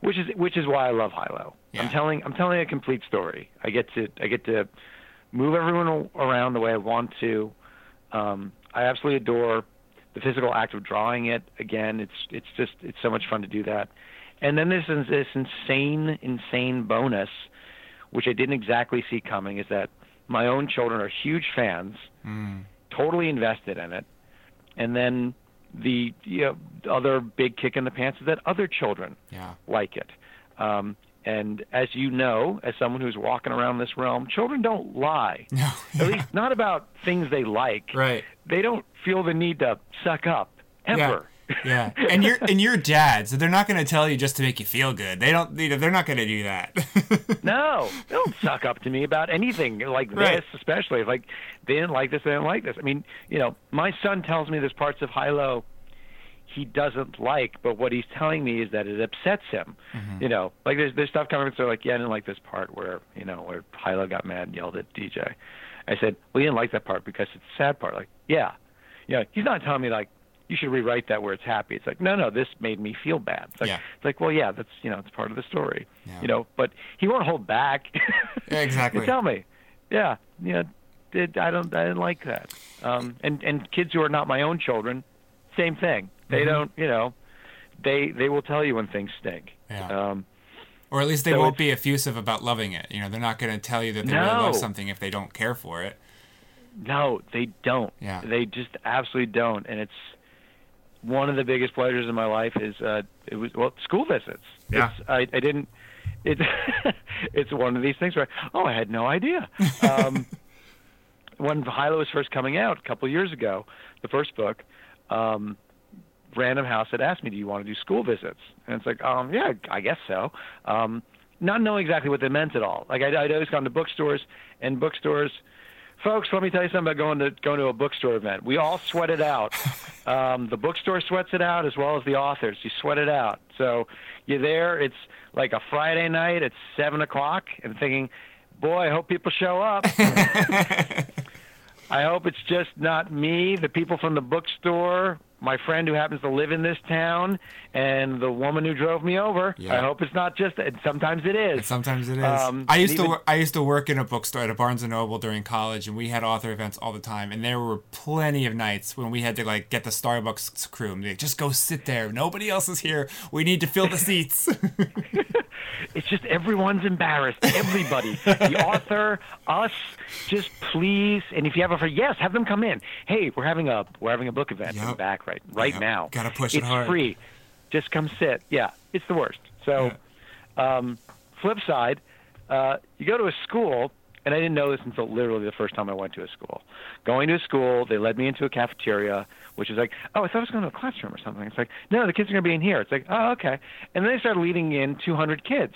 which is which is why I love Hilo. Yeah. I'm telling I'm telling a complete story. I get to I get to move everyone around the way I want to. Um, I absolutely adore the physical act of drawing it. Again, it's it's just it's so much fun to do that. And then there's this, this insane insane bonus, which I didn't exactly see coming, is that my own children are huge fans, totally invested in it, and then the you know, other big kick in the pants is that other children Yeah. like it. Um, and as you know, as someone who's walking around this realm, children don't lie. *laughs* No. At least not about things they like. Right. They don't feel the need to suck up ever. Yeah. Yeah, *laughs* and you're and you're dad, so they're not going to tell you just to make you feel good. They don't. You know, they're not going to do that. *laughs* No, they don't suck up to me about anything like Right. this, especially if like they didn't like this, they didn't like this. I mean, you know, my son tells me there's parts of Hilo he doesn't like, but what he's telling me is that it upsets him. Mm-hmm. You know, like there's there's stuff coming. So like, yeah, I didn't like this part where you know where Hilo got mad and yelled at DJ. I said, well, you didn't like that part because it's a sad part. Like, yeah, you know, he's not telling me like you should rewrite that where it's happy. It's like, no, no, this made me feel bad. It's like, Yeah. it's like, well, yeah, that's you know, it's part of the story. Yeah. You know, but he won't hold back. *laughs* Yeah, exactly. Tell me, yeah, yeah, did I don't I didn't like that. Um, and and kids who are not my own children, same thing. They Mm-hmm. don't, you know, they they will tell you when things stink. Yeah. Um, or at least they So won't be effusive about loving it. You know, they're not going to tell you that they really love something if they don't care for it. No, they don't. Yeah. They just absolutely don't. And it's one of the biggest pleasures in my life is uh it was well school visits. Yeah. It's, I, I didn't it's *laughs* it's one of these things where oh I had no idea. *laughs* Um when Hilo was first coming out a couple of years ago, the first book, um Random House had asked me, "Do you want to do school visits?" And it's like, um, yeah, I guess so. Um, not knowing exactly what they meant at all. Like I'd, I'd always gone to bookstores, and bookstores, folks. Let me tell you something about going to going to a bookstore event. We all sweat it out. *laughs* Um, the bookstore sweats it out as well as the authors. You sweat it out. So you're there. It's like a Friday night at seven o'clock, and thinking, boy, I hope people show up. *laughs* I hope it's just not me, the people from the bookstore, my friend who happens to live in this town, and the woman who drove me over. Yeah. I hope it's not just. And sometimes it is. Sometimes it is. Um, I used even- to I used to work in a bookstore at a Barnes and Noble during college, and we had author events all the time. And there were plenty of nights when we had to like get the Starbucks crew and like, just go sit there. Nobody else is here. We need to fill the seats. *laughs* It's just everyone's embarrassed. Everybody, the *laughs* author, us. Just please, and if you have a friend, yes, have them come in. Hey, we're having a we're having a book event in the Yep. back right right Yep. now. Gotta push it it's hard. free. Just come sit. Yeah, it's the worst. So, um, flip side, uh, you go to a school, and I didn't know this until literally the first time I went to a school. Going to a school, they led me into a cafeteria, which is like, oh, I thought I was going to a classroom or something. It's like, no, the kids are going to be in here. It's like, oh, okay. And then they started leading in 200 kids,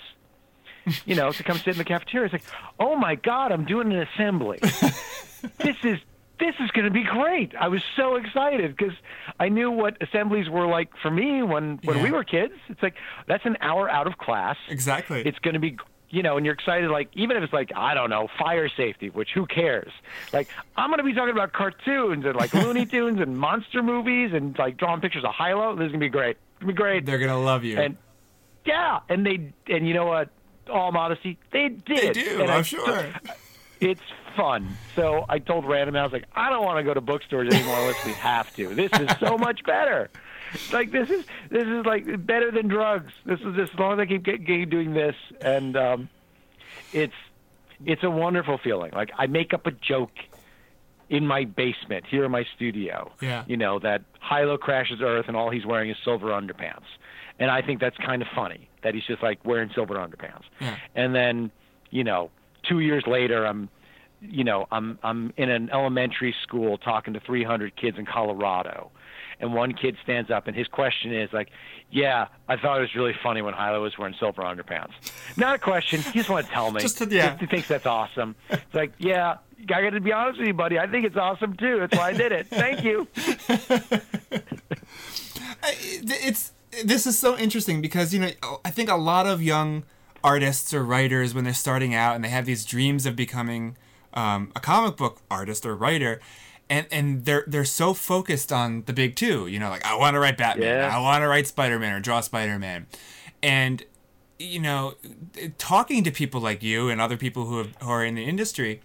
you know, to come sit in the cafeteria. It's like, oh my God, I'm doing an assembly. *laughs* this is this is going to be great. I was so excited because I knew what assemblies were like for me when when Yeah. we were kids. It's like that's an hour out of class. Exactly. It's going to be you know, and you're excited like even if it's like I don't know fire safety, which who cares? Like I'm going to be talking about cartoons and like Looney *laughs* Tunes and monster movies and like drawing pictures of Hilo. This is going to be great. It's going to be great. They're gonna love you. and yeah, and they and you know what? All modesty, they did. they do. And I- I'm sure. *laughs* it's fun. So I told Random House like I don't want to go to bookstores anymore unless we have to. This is so *laughs* much better. Like this is this is like better than drugs. This is just as long as I keep get, keep doing this, and um, it's it's a wonderful feeling. Like I make up a joke in my basement here in my studio. Yeah. You know that Hilo crashes Earth and all he's wearing is silver underpants, and I think that's kind of funny that he's just like wearing silver underpants. Yeah. And then, you know, two years later, I'm, you know, I'm I'm in an elementary school talking to 300 kids in Colorado, and one kid stands up and his question is like, "Yeah, I thought it was really funny when Hilo was wearing silver underpants." Not a question. He just want to tell me. *laughs* Just to- yeah. He thinks that's awesome. It's like, yeah, I got to be honest with you, buddy. I think it's awesome too. That's why I did it. Thank you. *laughs* It's this is so interesting because you know I think a lot of young artists or writers when they're starting out and they have these dreams of becoming um, a comic book artist or writer. And, and they're they're so focused on the big two, you know, like I want to write Batman, Yeah. I want to write Spider Man or draw Spider Man, and you know, talking to people like you and other people who, have, who are in the industry,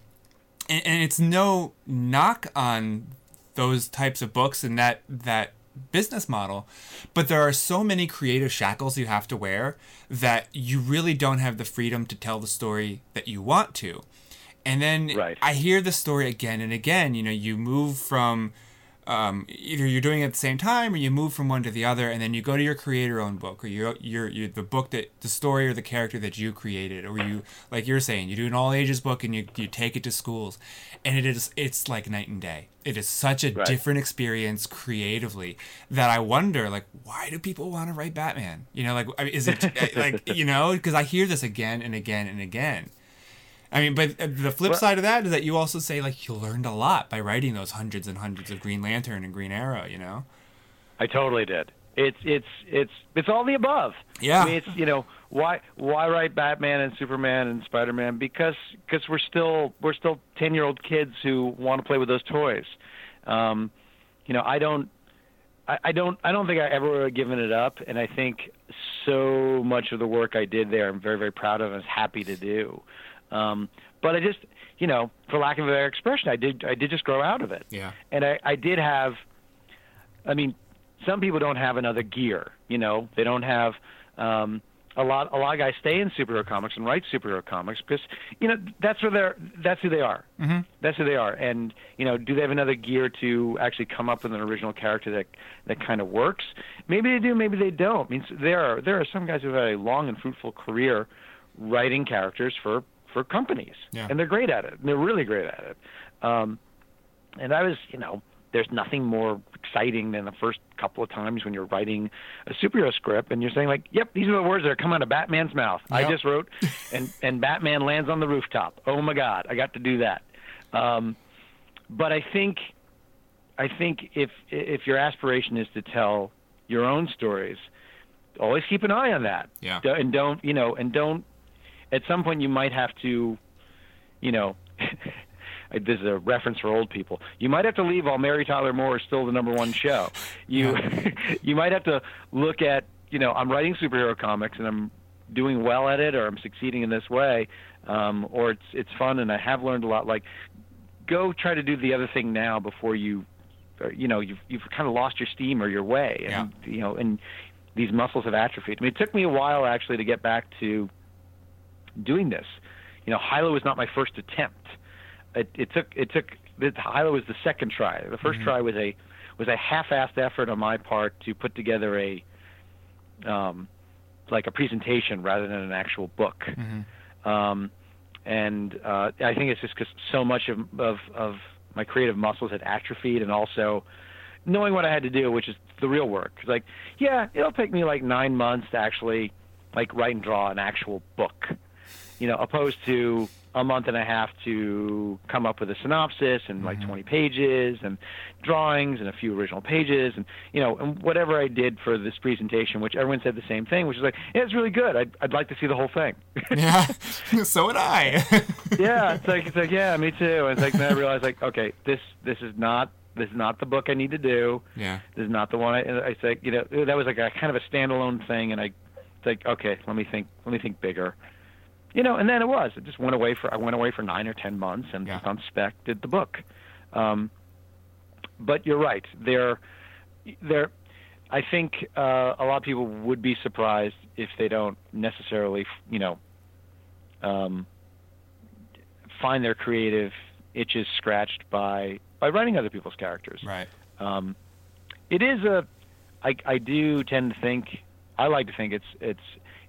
and, and it's no knock on those types of books and that that business model but there are so many creative shackles you have to wear that you really don't have the freedom to tell the story that you want to and then Right. i hear the story again and again you know you move from um, either you're doing it at the same time or you move from one to the other and then you go to your creator owned book or you're, you're, you're the book that the story or the character that you created or you like you're saying you do an all ages book and you, you take it to schools and it is it's like night and day it is such a Right. different experience creatively that i wonder like why do people want to write batman you know like is it *laughs* like you know because i hear this again and again and again I mean, but uh, the flip Well- side of that is that you also say like you learned a lot by writing those hundreds and hundreds of Green Lantern and Green Arrow. You know? I totally did. It's it's it's it's all the above. Yeah. I mean, it's you know why why write Batman and Superman and Spider Man because because we're still we're still ten year old kids who want to play with those toys. Um, you know, I don't. I I don't. I don't think I ever would have given it up, and I think so much of the work I did there, I'm very, very proud of, and was happy to do. Um, but I just, you know, for lack of a better expression, I did. I did just grow out of it Yeah. and I, I did have i mean some people don't have another gear you know they don't have um a lot a lot of guys stay in superhero comics and write superhero comics because you know that's where they're that's who they are mm-hmm. that's who they are and you know do they have another gear to actually come up with an original character that that kind of works maybe they do maybe they don't I mean there are there are some guys who've had a long and fruitful career writing characters for for companies Yeah. and they're great at it and they're really great at it um and I was, you know, there's nothing more exciting than the first couple of times when you're writing a superhero script and you're saying like, "Yep, these are the words that are coming out of Batman's mouth." I just wrote, and *laughs* and Batman lands on the rooftop. Oh my God, I got to do that. Um, but I think, I think if if your aspiration is to tell your own stories, always keep an eye on that. Yeah. And don't, you know, and don't. At some point, you might have to, you know. *laughs* this is a reference for old people. You might have to leave while Mary Tyler Moore is still the number one show. You *laughs* you might have to look at you know I'm writing superhero comics and I'm doing well at it or I'm succeeding in this way, um, or it's it's fun and I have learned a lot. Like go try to do the other thing now before you or, you know you've you've kind of lost your steam or your way and you know and these muscles have atrophied. I mean, it took me a while actually to get back to doing this. You know, Hilo was not my first attempt. It, it took it took Hilo was the second try. The 1st try was a was a half-assed effort on my part to put together a um, like a presentation rather than an actual book. Um, and uh, I think it's just because so much of, of of my creative muscles had atrophied, and also knowing what I had to do, which is the real work. like, yeah, it'll take me like nine months to actually like write and draw an actual book, you know, opposed to a month and a half to come up with a synopsis and like mm-hmm. 20 pages and drawings and a few original pages and you know and whatever I did for this presentation, which everyone said the same thing, which is like, yeah, it's really good. I'd I'd like to see the whole thing. *laughs* Yeah, *laughs* so would I. *laughs* yeah, it's like it's like yeah, me too. And it's like then I realized like okay, this this is not this is not the book I need to do. yeah, This is not the one. I, I like you know that was like a kind of a standalone thing, and I it's like okay, let me think let me think bigger. You know, and then it was. It just went away for I went away for nine or ten months, and Yeah. just on spec did the book. Um, but you're right. There, there. I think uh, a lot of people would be surprised if they don't necessarily, you know, um, find their creative itches scratched by by writing other people's characters. right. Um, it is a. I, I do tend to think. I like to think it's it's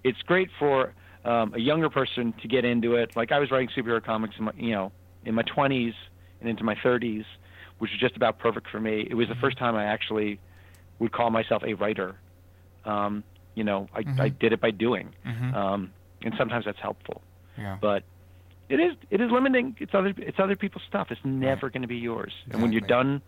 it's great for um, a younger person to get into it. Like I was writing superhero comics, in my, you know, in my twenties and into my thirties, which is just about perfect for me. It was the first time I actually would call myself a writer. Um, you know, I, I did it by doing, um, and sometimes that's helpful. Yeah. But it is it is limiting. It's other it's other people's stuff. It's never going to be yours. And when you're done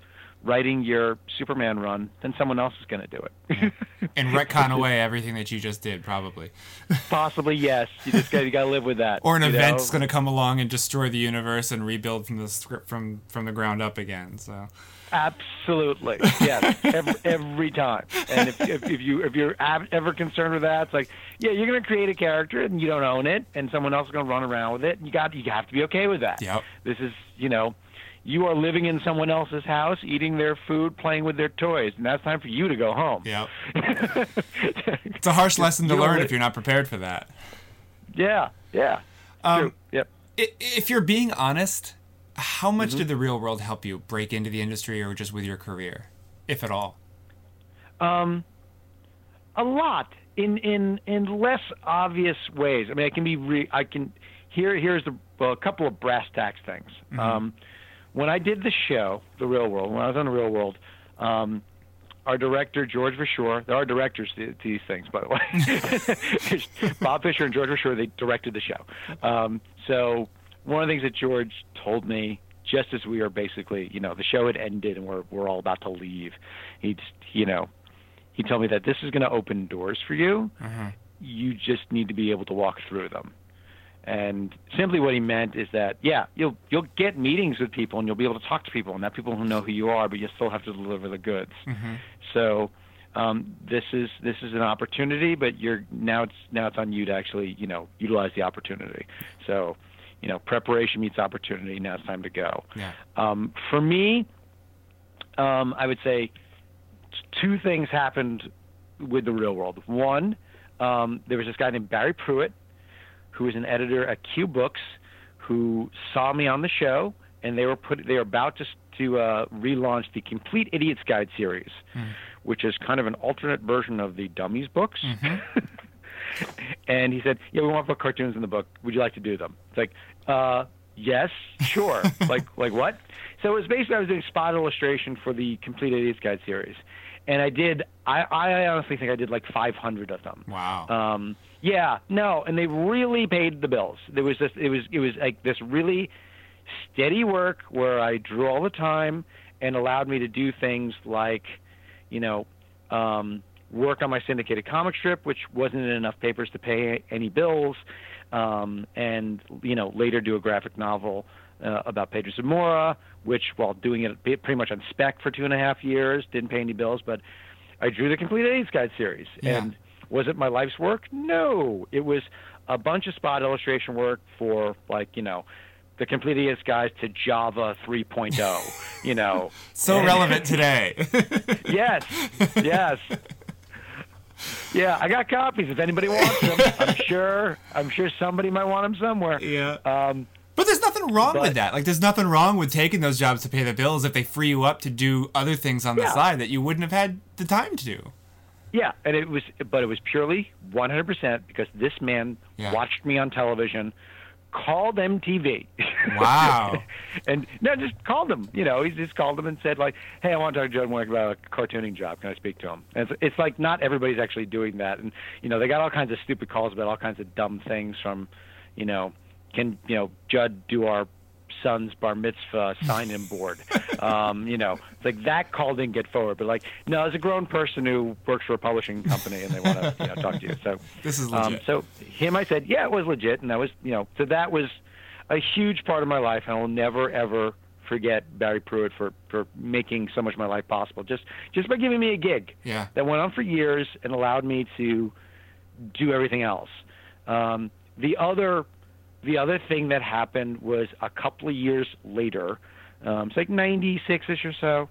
writing your Superman run, then someone else is going to do it. *laughs* and retcon away everything that you just did, probably. *laughs* Possibly yes. You just got you got to live with that. Or an event's going to come along and destroy the universe and rebuild from the script from from the ground up again. So Absolutely, yes, *laughs* every, every time. And if, if, if you if you're ab- ever concerned with that, it's like, yeah, you're going to create a character and you don't own it, and someone else is going to run around with it. And you got you have to be okay with that. Yep. This is you know, you are living in someone else's house, eating their food, playing with their toys, and that's time for you to go home. yeah, *laughs* it's a harsh lesson to You learn if you're not prepared for that. yeah, yeah. Um, True. Yep. If you're being honest, how much Mm-hmm. did the real world help you break into the industry or just with your career, if at all? Um, a lot in in in less obvious ways. I mean, I can be re- I can here here's the well, a couple of brass tacks things. Um, when I did the show, The Real World, when I was on The Real World, um, our director George Verschoor, there are directors to, to these things, by the way. *laughs* *laughs* Bob Fisher and George Verschoor, they directed the show. Um, so one of the things that George told me just as we were basically, you know, the show had ended and we're we're all about to leave, he just, you know, he told me that this is going to open doors for you. You just need to be able to walk through them. And simply what he meant is that yeah, you'll you'll get meetings with people and you'll be able to talk to people and not people who know who you are, but you still have to deliver the goods. So um, this is this is an opportunity, but you're now it's now it's on you to actually you know utilize the opportunity. So you know preparation meets opportunity. Now it's time to go. Yeah. Um, for me, um, I would say two things happened with the real world. One, um, there was this guy named Barry Pruitt, who was an editor at Que Books, who saw me on the show, and they were put they were about to to uh, relaunch the Complete Idiot's Guide series, which is kind of an alternate version of the Dummies books. *laughs* and he said, "Yeah, we want to put cartoons in the book. Would you like to do them?" It's like, uh, "Yes, sure." *laughs* like, like what? So it was basically I was doing spot illustration for the Complete Idiot's Guide series, and I did. I, I honestly think I did like 500 of them. Wow. Um, yeah, no, and they really paid the bills. There was this. It was it was like this really steady work where I drew all the time and allowed me to do things like, you know, um, work on my syndicated comic strip, which wasn't in enough papers to pay any bills, um, and you know later do a graphic novel uh, about Pedro Zamora, which while doing it pretty much on spec for two and a half years, didn't pay any bills, but I drew the complete Idiot's Guide series, Yeah. and was it my life's work? No, it was a bunch of spot illustration work for like you know. The complete Idiot's Guide to Java 3.0, *laughs* you know. so And- relevant today. *laughs* Yes, yes. Yeah, I got copies. If anybody wants them, I'm *laughs* sure. I'm sure somebody might want them somewhere. yeah. Um, But there's nothing wrong But- with that. Like, there's nothing wrong with taking those jobs to pay the bills if they free you up to do other things on the Yeah. side that you wouldn't have had the time to do. Yeah, and it was, but it was purely 100% because this man Yeah. watched me on television, called MTV. Wow. *laughs* and no, just called him. You know, he just called him and said like, "Hey, I want to talk to Judd Winick about a cartooning job. Can I speak to him?" And it's, it's like not everybody's actually doing that, and you know, they got all kinds of stupid calls about all kinds of dumb things from, you know, can you know Judd do our son's bar mitzvah sign-in board? um, you know, it's like that call didn't get forward, but like, no, as a grown person who works for a publishing company and they want to you know talk to you, so. This is Um, legit. so him, I said, yeah, it was legit, and that was, you know, so that was a huge part of my life, and I will never ever forget Barry Pruitt for for making so much of my life possible. Just just by giving me a gig Yeah. that went on for years and allowed me to do everything else. Um, the other the other thing that happened was a couple of years later. Um, it's like '96ish or so.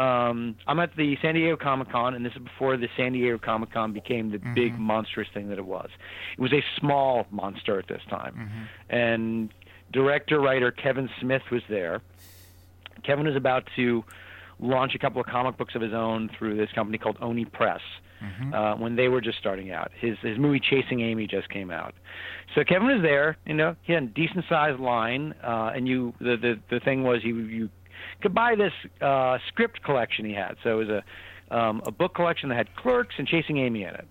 Um, I'm at the San Diego Comic Con, and this is before the San Diego Comic Con became the big monstrous thing that it was. It was a small monster at this time, and director writer Kevin Smith was there. Kevin was about to launch a couple of comic books of his own through this company called Oni Press uh, when they were just starting out. His his movie Chasing Amy just came out, so Kevin was there. You know, he had a decent sized line, uh, and you the, the the thing was you you could buy this uh, script collection he had. So it was a um, a book collection that had Clerks and Chasing Amy in it.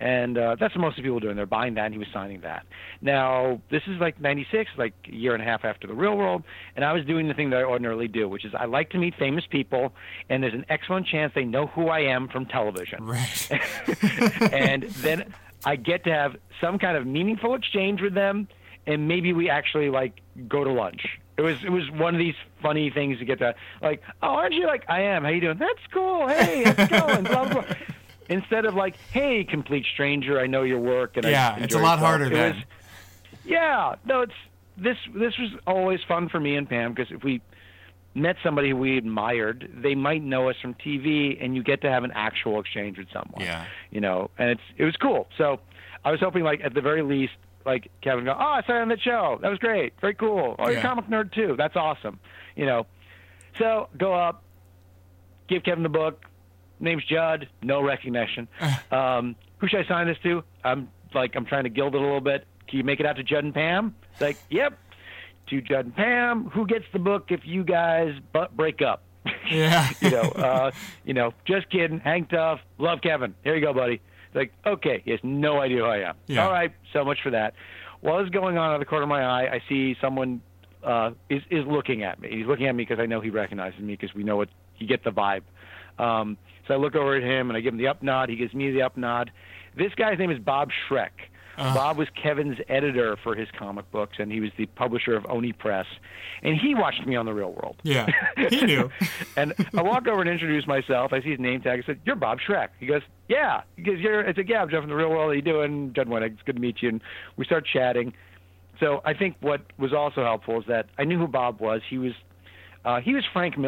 And uh, that's what most of people were doing. They're buying that, and he was signing that. Now, this is like 96, like a year and a half after the real world, and I was doing the thing that I ordinarily do, which is I like to meet famous people, and there's an excellent chance they know who I am from television. right. *laughs* and then I get to have some kind of meaningful exchange with them, and maybe we actually like go to lunch. It was it was one of these funny things to get to like, oh, aren't you like I am? How you doing? That's cool. Hey, how's it going? blah blah. blah. Instead of like, hey, complete stranger, I know your work, and I Yeah, it's a lot harder It then. was- yeah, no, it's this. This was always fun for me and Pam because if we met somebody we admired, they might know us from TV, and you get to have an actual exchange with someone. Yeah. You know, and it's it was cool. So I was hoping, like at the very least, like Kevin go, oh, I saw you on that show. That was great. Very cool. Oh, you're a comic nerd too. That's awesome. You know, so go up, give Kevin the book. Name's Judd. No recognition. *laughs* um, who should I sign this to? I'm like I'm trying to gild it a little bit. Can you make it out to Judd and Pam? It's like, *laughs* yep. To Judd and Pam. Who gets the book if you guys but break up? *laughs* Yeah. you know, uh, you know, just kidding. Hang tough. Love Kevin. Here you go, buddy. It's like, okay, he has no idea who I am. Yeah. All right, so much for that. What is going on out of the corner of my eye, I see someone uh, is is looking at me. He's looking at me because I know he recognizes me because we know what you get the vibe. Um, so I look over at him and I give him the up nod. He gives me the up nod. This guy's name is Bob Schreck. Bob was Kevin's editor for his comic books, and he was the publisher of Oni Press. And he watched me on The Real World. Yeah. *laughs* He knew. and I walk over and introduce myself. I see his name tag. I said, "You're Bob Schreck." He goes, "Yeah." He goes, "You're." I said, "Yeah, I'm Judd from the Real World. How you doing, Judd Winick? It's good to meet you." And we start chatting. So I think what was also helpful is that I knew who Bob was. He was uh, he was Frank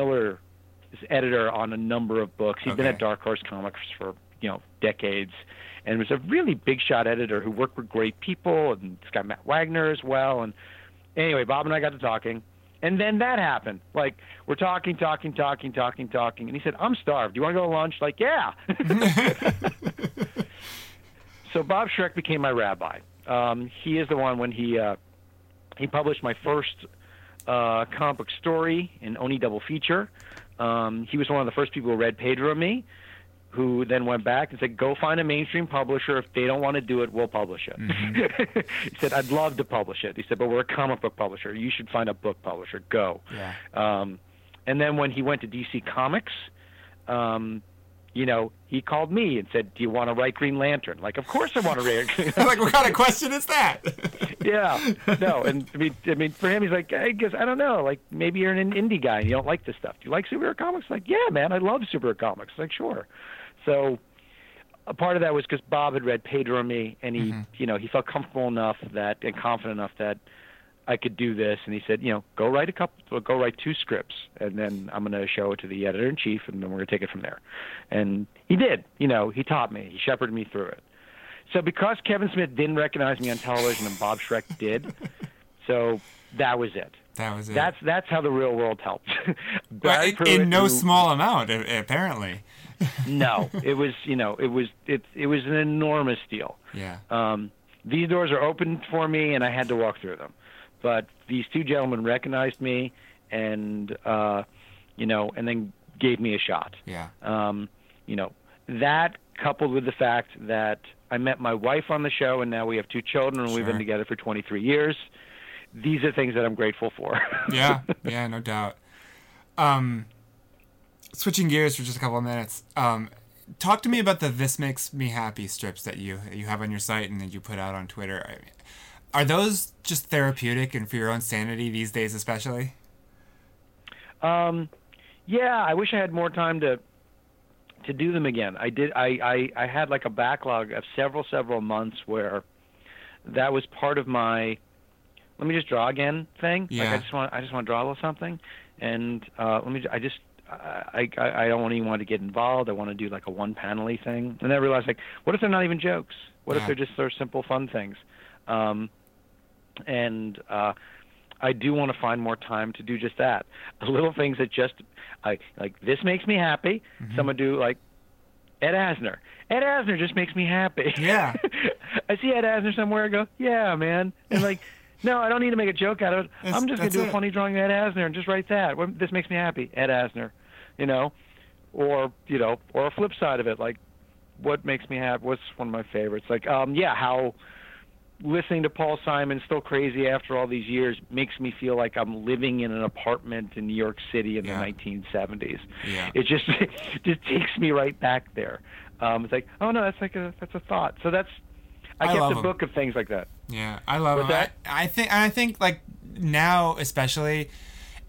Editor on a number of books. He'd been at Dark Horse Comics for you know decades, and was a really big shot editor who worked with great people. And it's got Matt Wagner as well. And anyway, Bob and I got to talking. And then that happened. Like we're talking, talking, talking, talking, talking, and he said, "I'm starved. Do you want to go to lunch?" Like, yeah. *laughs* so Bob Schreck became my rabbi. Um, he is the one when he uh, he published my first uh, comic book story in Oni Double Feature. Um, he was one of the first people who read Pedro and me, who then went back and said, "Go find a mainstream publisher. If they don't want to do it, we'll publish it." *laughs* he said, "I'd love to publish it." He said, "But we're a comic book publisher. You should find a book publisher. Go." Yeah. Um, and then when he went to DC Comics, um, you know, he called me and said, "Do you want to write Green Lantern?" Like, of course I want to write. *laughs* like, what kind of question is that? *laughs* yeah, no, and I mean, I mean, for him, he's like, I guess I don't know, like maybe you're an indie guy and you don't like this stuff. Do you like superhero comics? Like, yeah, man, I love superhero comics. Like, sure. So, a part of that was because Bob had read Pedro and me, and he, mm-hmm. you know, he felt comfortable enough that and confident enough that I could do this, and he said, you know, go write a couple, go write two scripts, and then I'm going to show it to the editor in chief, and then we're going to take it from there. And he did. You know, he taught me, he shepherded me through it. So because Kevin Smith didn't recognize me on television and Bob Schreck did, *laughs* so that was it. That was it. That's that's how the real world helped. *laughs* Well, in- in no who- small amount, apparently. *laughs* no, it was you know it was it it was an enormous deal. Yeah. Um, these doors are open for me, and I had to walk through them. But these two gentlemen recognized me, and uh, you know, and then gave me a shot. Yeah. Um, you know, that coupled with the fact that I met my wife on the show, and now we have two children, and we've been together for 23 years. These are things that I'm grateful for. *laughs* yeah, yeah, no doubt. Um, switching gears for just a couple of minutes. Um, talk to me about the "This Makes Me Happy" strips that you you have on your site and that you put out on Twitter. I mean, are those just therapeutic and for your own sanity these days, especially? Um, yeah, I wish I had more time to to do them again. I did. I, I I had like a backlog of several several months where that was part of my let me just draw again thing. Like Yeah. I just want I just want to draw a little something, and uh, let me. I just. I, I I don't even want to get involved. I want to do like a one panely thing, and then I realized like, what if they're not even jokes? What Yeah. if they're just sort of simple fun things? Um, and uh, I do want to find more time to do just that. Little things that just I like. This makes me happy. Mm-hmm. Someone do like Ed Asner. Ed Asner just makes me happy. Yeah. *laughs* I see Ed Asner somewhere. I go, yeah, man. And like, *laughs* no, I don't need to make a joke out of it. That's- I'm just gonna do a funny drawing of Ed Asner and just write that. This makes me happy. Ed Asner, you know, or you know, or a flip side of it, like what makes me happy. What's one of my favorites? Like, um, yeah, how listening to Paul Simon, still crazy after all these years, makes me feel like I'm living in an apartment in New York City in Yeah. the 1970s. Yeah. It just *laughs* just takes me right back there. Um, it's like, oh no, that's like a that's a thought. So that's I, I kept a book of things like that. Yeah, I love What's that? I, I think I think like now especially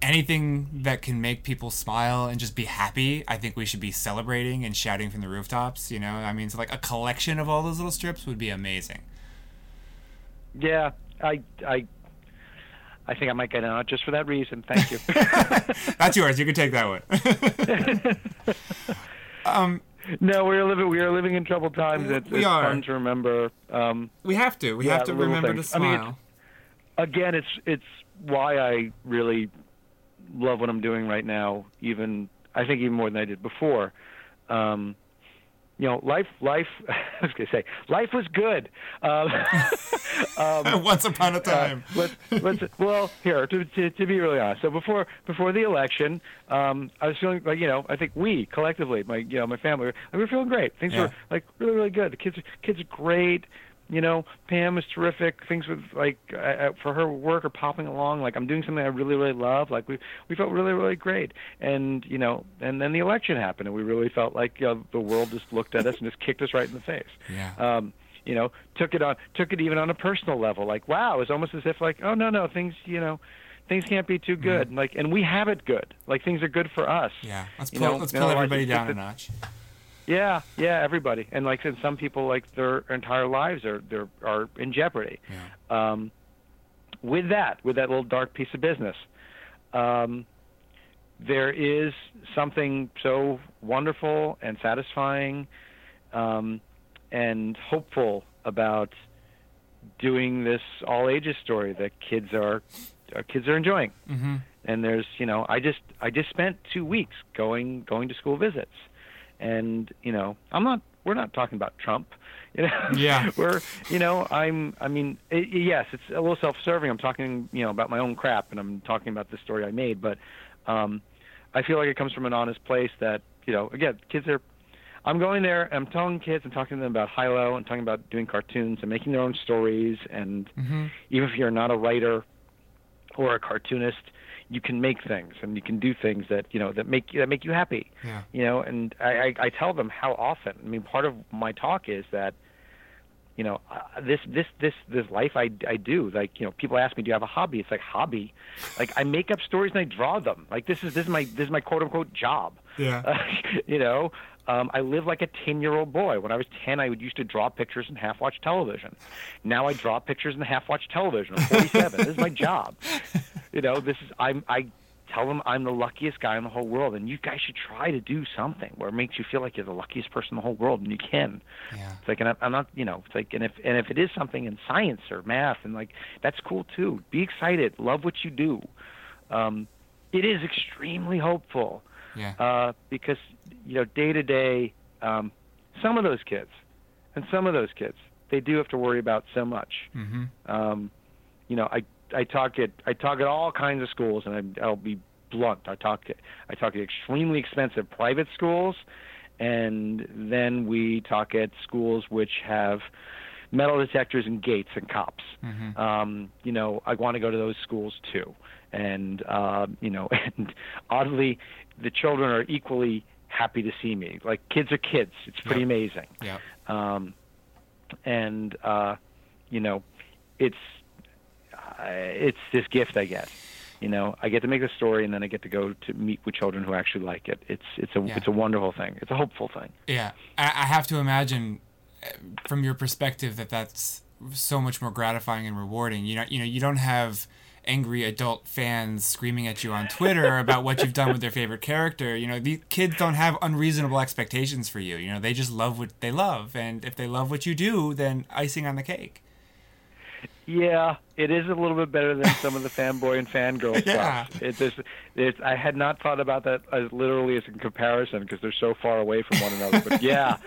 anything that can make people smile and just be happy, I think we should be celebrating and shouting from the rooftops, you know? I mean, so like a collection of all those little strips would be amazing. Yeah, I I I think I might get out just for that reason. Thank you. *laughs* That's yours. You can take that one. *laughs* no, we are living we are living in troubled times. It's, We it's are. fun to remember. Um, we have to. We Yeah, have to remember things. to I mean, smile. again, it's it's why I really love what I'm doing right now. Even I think even more than I did before. Um, you know, life life. *laughs* I was gonna say life was good. Um, *laughs* um, Once upon a uh, time. let's, let's, well, here to, to to be really honest. So before before the election, um, I was feeling like you know I think we collectively, my you know my family, we were feeling great. Things Yeah. were like really really good. The kids kids are great. You know, Pam is terrific. Things with like uh, for her work are popping along. Like I'm doing something I really really love. Like we we felt really really great. And you know, and then the election happened, and we really felt like you know, the world just looked at us and just kicked us right in the face Yeah. um, you know, took it on, took it even on a personal level. Like, wow, it's almost as if like, oh no, no, things, you know, things can't be too good. Like, and we have it good. Like, things are good for us. yeah. Let's you pull, know, let's pull everybody down a notch. Yeah, yeah, everybody. And like, and some people like their entire lives are they're are in jeopardy. Yeah. Um, with that, with that little dark piece of business, um, there is something so wonderful and satisfying um, and hopeful about doing this all ages story that kids are uh, kids are enjoying. hmm And there's you know I just I just spent two weeks going going to school visits, and you know I'm not we're not talking about Trump. *laughs* You know, Yeah. *laughs* we're you know I'm I mean i yes it's a little self-serving. I'm talking you know about my own crap and I'm talking about the story I made, but um, I feel like it comes from an honest place that you know again kids are. I'm going there. and I'm telling kids and talking to them about HiLo and talking about doing cartoons and making their own stories. And hmm even if you're not a writer or a cartoonist, you can make things and you can do things that you know that make you that make you happy Yeah. you know and I, I i tell them how often i mean part of my talk is that you know uh, this this this this life i i do like you know people ask me do you have a hobby it's like hobby like i make up stories and i draw them like this is this is my this is my quote unquote job Yeah. *laughs* you know um, I live like a 10 year old boy. When I was 10, I would used to draw pictures and half watch television. Now I draw pictures and half watch television. I'm 47. this is my job. *laughs* You know, this is, I'm, I tell them I'm the luckiest guy in the whole world, and you guys should try to do something where it makes you feel like you're the luckiest person in the whole world, and you can. Yeah. It's like, and I'm- not, you know, it's like, and if and if it is something in science or math, and like that's cool too. Be excited, love what you do. Um, it is extremely hopeful Yeah. uh, because you know day to day, um, some of those kids, and some of those kids, they do have to worry about so much. mm-hmm. Um, you know, I I talk at I talk at all kinds of schools, and I, I'll be blunt. I talk to I talk at extremely expensive private schools, and then we talk at schools which have metal detectors and gates and cops. Mm-hmm. Um, you know, I want to go to those schools too, and uh, you know, *laughs* and oddly, the children are equally happy to see me. Like kids are kids. It's pretty Yep. amazing Yeah. um, and uh, you know, it's it's this gift I get. You know, I get to make a story, and then I get to go to meet with children who actually like it. It's it's a Yeah. it's a wonderful thing. It's a hopeful thing. Yeah, I, I have to imagine, uh, from your perspective, that that's so much more gratifying and rewarding. You know, you know, you don't have angry adult fans screaming at you on Twitter *laughs* about what you've done with their favorite character. You know, these kids don't have unreasonable expectations for you. You know, they just love what they love, and if they love what you do, then icing on the cake. Yeah, it is a little bit better than some of the fanboy and fangirl *laughs* Yeah. stuff. It, there's, it's, I had not thought about that as literally as in comparison because they're so far away from one another. But *laughs* yeah,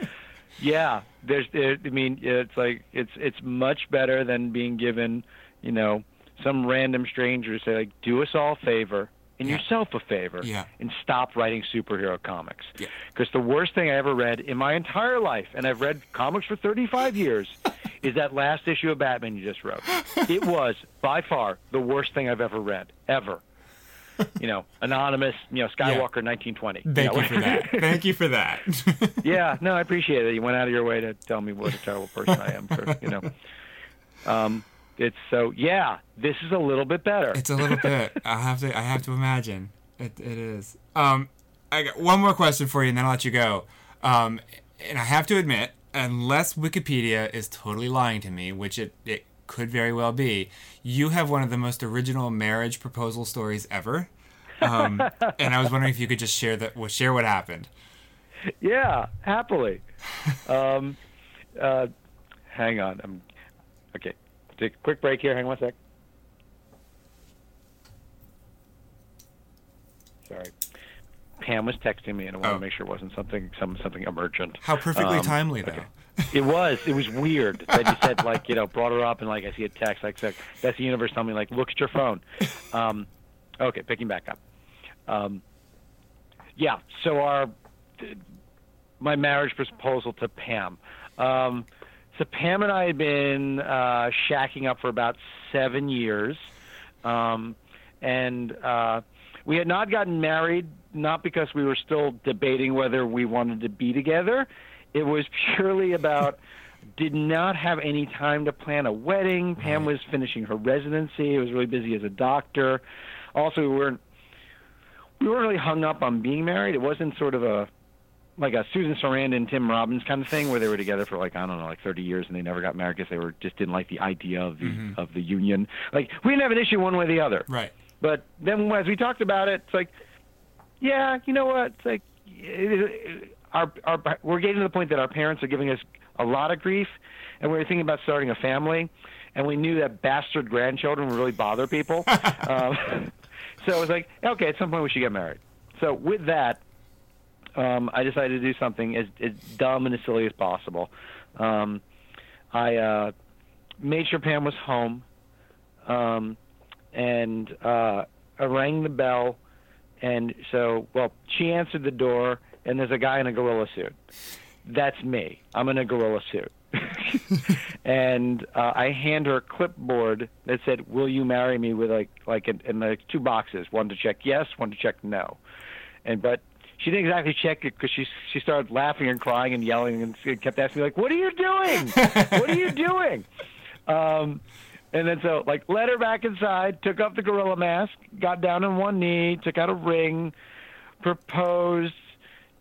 yeah, there's. There, I mean, it's like it's it's much better than being given, you know, some random stranger say like, do us all a favor and Yeah. yourself a favor Yeah. and stop writing superhero comics. Yeah. Because the worst thing I ever read in my entire life, and I've read comics for 35 years, *laughs* is that last issue of Batman you just wrote. It was by far the worst thing I've ever read, ever. You know, anonymous, you know, Skywalker 1920. Thank know? you for that. *laughs* Thank you for that. *laughs* yeah, no, I appreciate it. You went out of your way to tell me what a terrible person I am. For, you know, um, it's so yeah. This is a little bit better. It's a little bit. *laughs* I have to. I have to imagine. It, it is. Um, I got one more question for you, and then I'll let you go. Um, and I have to admit, unless Wikipedia is totally lying to me, which it it could very well be, you have one of the most original marriage proposal stories ever. Um, *laughs* and I was wondering if you could just share that. Well, share what happened. Yeah, happily. um, uh, hang on. I'm okay. Take a quick break here. Hang on one sec. Sorry. Pam was texting me, and I want Oh. to make sure it wasn't something some something emergent. How perfectly Um, timely, though. It was. It was weird *laughs* that you said like you know brought her up and like I see a text like said that's the universe telling me like look at your phone. *laughs* Um, okay, picking back up. Um, yeah. So our my marriage proposal to Pam. Um, so Pam and I had been uh, shacking up for about seven years, um, and uh, we had not gotten married. Not because we were still debating whether we wanted to be together. It was purely about *laughs* did not have any time to plan a wedding. Pam was finishing her residency. It was really busy as a doctor. Also, we weren't we weren't really hung up on being married. It wasn't sort of a like a Susan Sarandon and Tim Robbins kind of thing where they were together for like I don't know like 30 years and they never got married because they were just didn't like the idea of the mm-hmm. of the union. Like we didn't have an issue one way or the other. Right. But then as we talked about it, it's like, yeah, you know what? It's like it, our our we're getting to the point that our parents are giving us a lot of grief, and we were thinking about starting a family, and we knew that bastard grandchildren would really bother people. *laughs* um, so it was like, okay, at some point we should get married. So with that, um, I decided to do something as, as dumb and as silly as possible. Um, I uh, made sure Pam was home, um, and uh, I rang the bell. And so, well, she answered the door, and there's a guy in a gorilla suit. That's me. I'm in a gorilla suit. *laughs* and uh, I hand her a clipboard that said, "Will you marry me?" With like like in, in like two boxes, one to check yes, one to check no. And but she didn't exactly check it because she she started laughing and crying and yelling and kept asking me like, "What are you doing? what are you doing?" *laughs* Um, and then so like led her back inside, took off the gorilla mask, got down on one knee, took out a ring, proposed,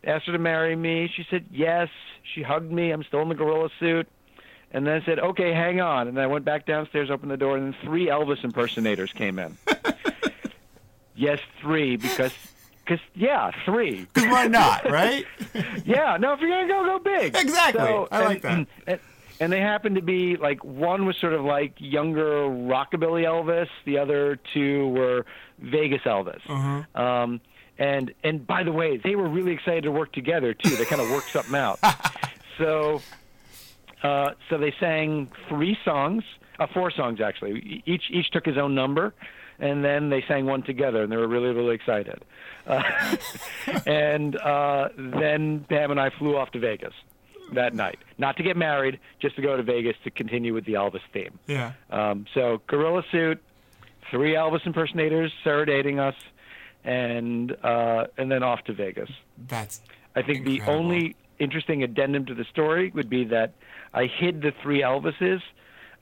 asked her to marry me. She said yes. She hugged me. I'm still in the gorilla suit. And then I said, "Okay, hang on." And then I went back downstairs, opened the door, and then three Elvis impersonators came in. *laughs* yes, three because. Because yeah, three. Because why not, right? *laughs* Yeah, no, if you're gonna go, go big. Exactly. I and, like that. And, and, and they happened to be like one was sort of like younger rockabilly Elvis, the other two were Vegas Elvis. Uh-huh. Um, and and by the way, they were really excited to work together too. They kind of worked something out. *laughs* so uh, so they sang three songs, uh, four songs actually. Each each took his own number, and then they sang one together, and they were really really excited. Uh, *laughs* and uh, then Pam and I flew off to Vegas that night, not to get married, just to go to Vegas to continue with the Elvis theme. Yeah. Um, so gorilla suit, three Elvis impersonators serenading us, and uh, and then off to Vegas. That's I think the only interesting addendum to the story would be that I hid the three Elvises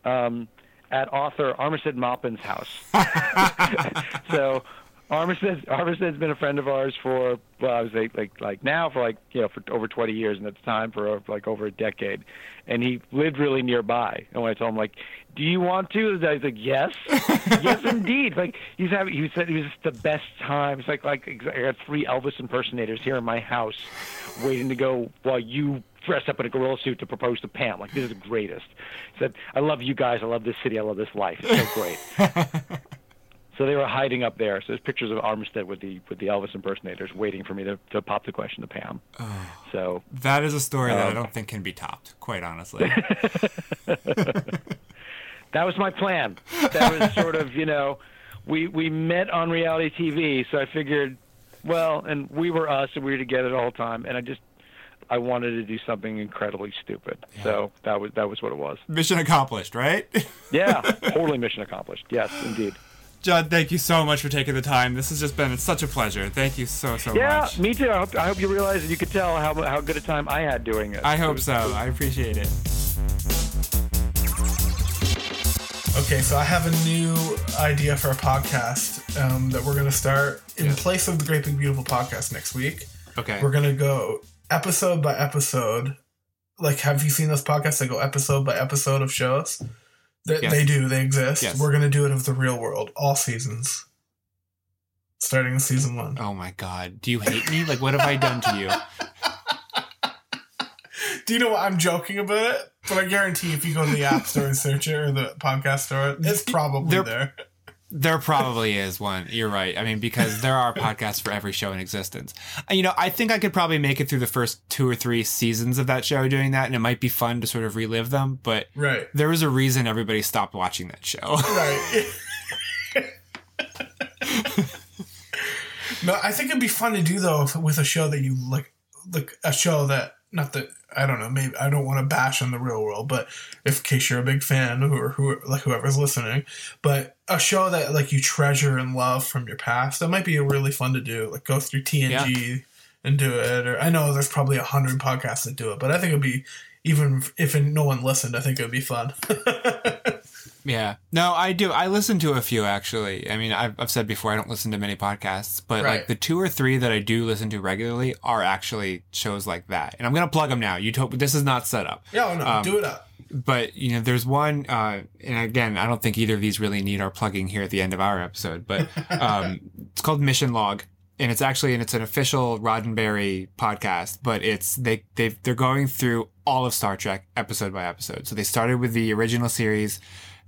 um, at author Armistead Maupin's house. *laughs* *laughs* so Armistead Armistead's been a friend of ours for well, I was like like like now for like you know for over 20 years, and at the time for like over a decade, and he lived really nearby. And when I told him like, "Do you want to?" I was like, "Yes, *laughs* yes, indeed." Like he's having, he said it was the best time. It's like like I got three Elvis impersonators here in my house, waiting to go while you dress up in a gorilla suit to propose to Pam. Like this is the greatest. He said, "I love you guys. I love this city. I love this life. It's so great." *laughs* So they were hiding up there. So there's pictures of Armistead with the with the Elvis impersonators waiting for me to, to pop the question to Pam. So that is a story that I Um, don't think can be topped, quite honestly. *laughs* that was my plan. That was sort of you know, we we met on reality TV. So I figured, well, and we were us, and we were together the whole time. And I just I wanted to do something incredibly stupid. So that was that was what it was. Mission accomplished, right? *laughs* Yeah, totally mission accomplished. Yes, indeed. John, thank you so much for taking the time. This has just been such a pleasure. Thank you so so Yeah, much. Yeah, me too. I hope, I hope you realize that you could tell how how good a time I had doing it. I hope so. I appreciate it. Okay, so I have a new idea for a podcast um, that we're going to start in Yeah. place of the Great Big Beautiful podcast next week. Okay. We're going to go episode by episode. Like, have you seen those podcasts that go episode by episode of shows? They, Yes. they do, they exist. Yes. We're going to do it of the real world, all seasons, starting in season one. Oh my god. Do you hate me? Like what have I done to you? *laughs* Do you know what? I'm joking about it, but I guarantee if you go to the App Store and search it or the podcast store, it's probably there. There probably is one. You're right. I mean, because there are podcasts for every show in existence. And, you know, I think I could probably make it through the first two or three seasons of that show doing that, and it might be fun to sort of relive them. But Right. there was a reason everybody stopped watching that show. Right. *laughs* no, I think it'd be fun to do though with a show that you like, like a show that not that I don't know. Maybe I don't want to bash on the real world, but if in case you're a big fan or who like whoever's listening, but a show that like you treasure and love from your past, that might be really fun to do. Like go through TNG and do it. Or I know there's probably a hundred podcasts that do it, but I think it'd be even if no one listened, I think it would be fun. *laughs* Yeah. No, I do. I listen to a few actually. I mean, I've, I've said before I don't listen to many podcasts, but Right. like the two or three that I do listen to regularly are actually shows like that. And I'm going to plug them now. You told this is not set up. yeah, no, Um, do it up. But, you know, there's one, uh, and again, I don't think either of these really need our plugging here at the end of our episode, but *laughs* um, it's called Mission Log. And it's actually, and it's an official Roddenberry podcast, but it's, they, they they're going through all of Star Trek episode by episode. So they started with the original series.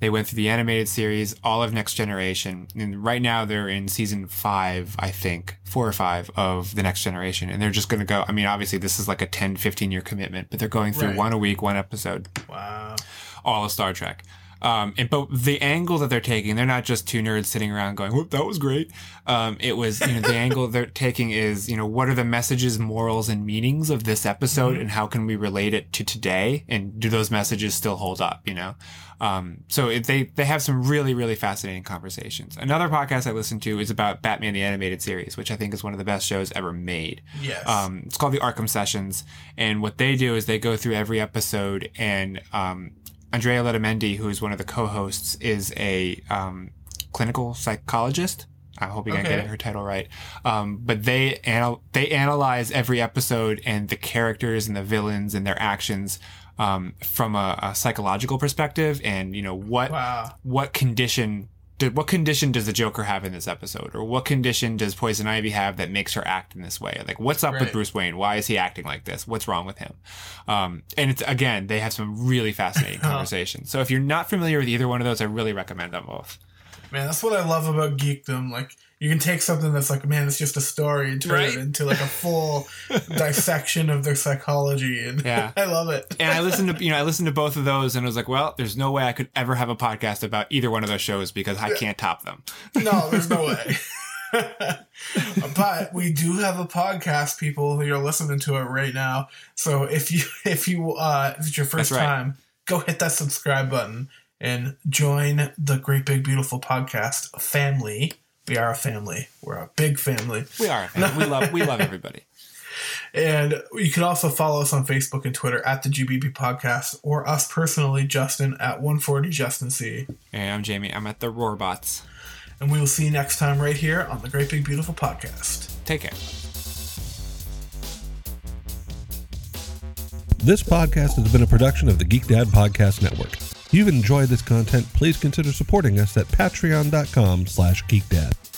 They went through the animated series, all of Next Generation. And right now they're in season five, I think, four or five of the Next Generation. And they're just going to go, I mean, obviously this is like a 10, 15 year commitment, but they're going through Right. one a week, one episode Wow. all of Star Trek. Um, and but the angle that they're taking, they're not just two nerds sitting around going, "Whoop, that was great." Um, it was, you know, the angle they're taking is, you know, what are the messages, morals, and meanings of this episode, and how can we relate it to today, and do those messages still hold up? You know, um, so it, they they have some really really fascinating conversations. Another podcast I listen to is about Batman the animated series, which I think is one of the best shows ever made. Yes. Um, it's called the Arkham Sessions, and what they do is they go through every episode, and um, Andrea Letamendi, who is one of the co-hosts, is a um, clinical psychologist. I'm hoping I get her title right. Um, but they anal- they analyze every episode and the characters and the villains and their actions um, from a, a psychological perspective, and you know what Wow. what condition did, what condition does the Joker have in this episode, or what condition does Poison Ivy have that makes her act in this way? Like, what's up with Bruce Wayne? Why is he acting like this? What's wrong with him? Um, and it's again, they have some really fascinating *laughs* conversations. So if you're not familiar with either one of those, I really recommend them both. Man, that's what I love about geekdom. Like you can take something that's like, man, it's just a story and turn Right. it into like a full *laughs* dissection of their psychology, and Yeah. *laughs* I love it. And I listened to you know I listened to both of those, and I was like, well, there's no way I could ever have a podcast about either one of those shows because I can't top them. No, there's no *laughs* way. but we do have a podcast, people. You're listening to it right now. So if you if you uh if it's your first right. time, go hit that subscribe button and join the Great Big Beautiful Podcast family. We are a family. We're a big family. We are. a fan. We love we love everybody. *laughs* And you can also follow us on Facebook and Twitter at the GBB Podcast or us personally, Justin, at 140 Justin C. Hey, I'm Jamie. I'm at the Roarbots. And we will see you next time right here on the Great Big Beautiful Podcast. Take care. This podcast has been a production of the Geek Dad Podcast Network. If you've enjoyed this content, please consider supporting us at patreon.com slash geekdad.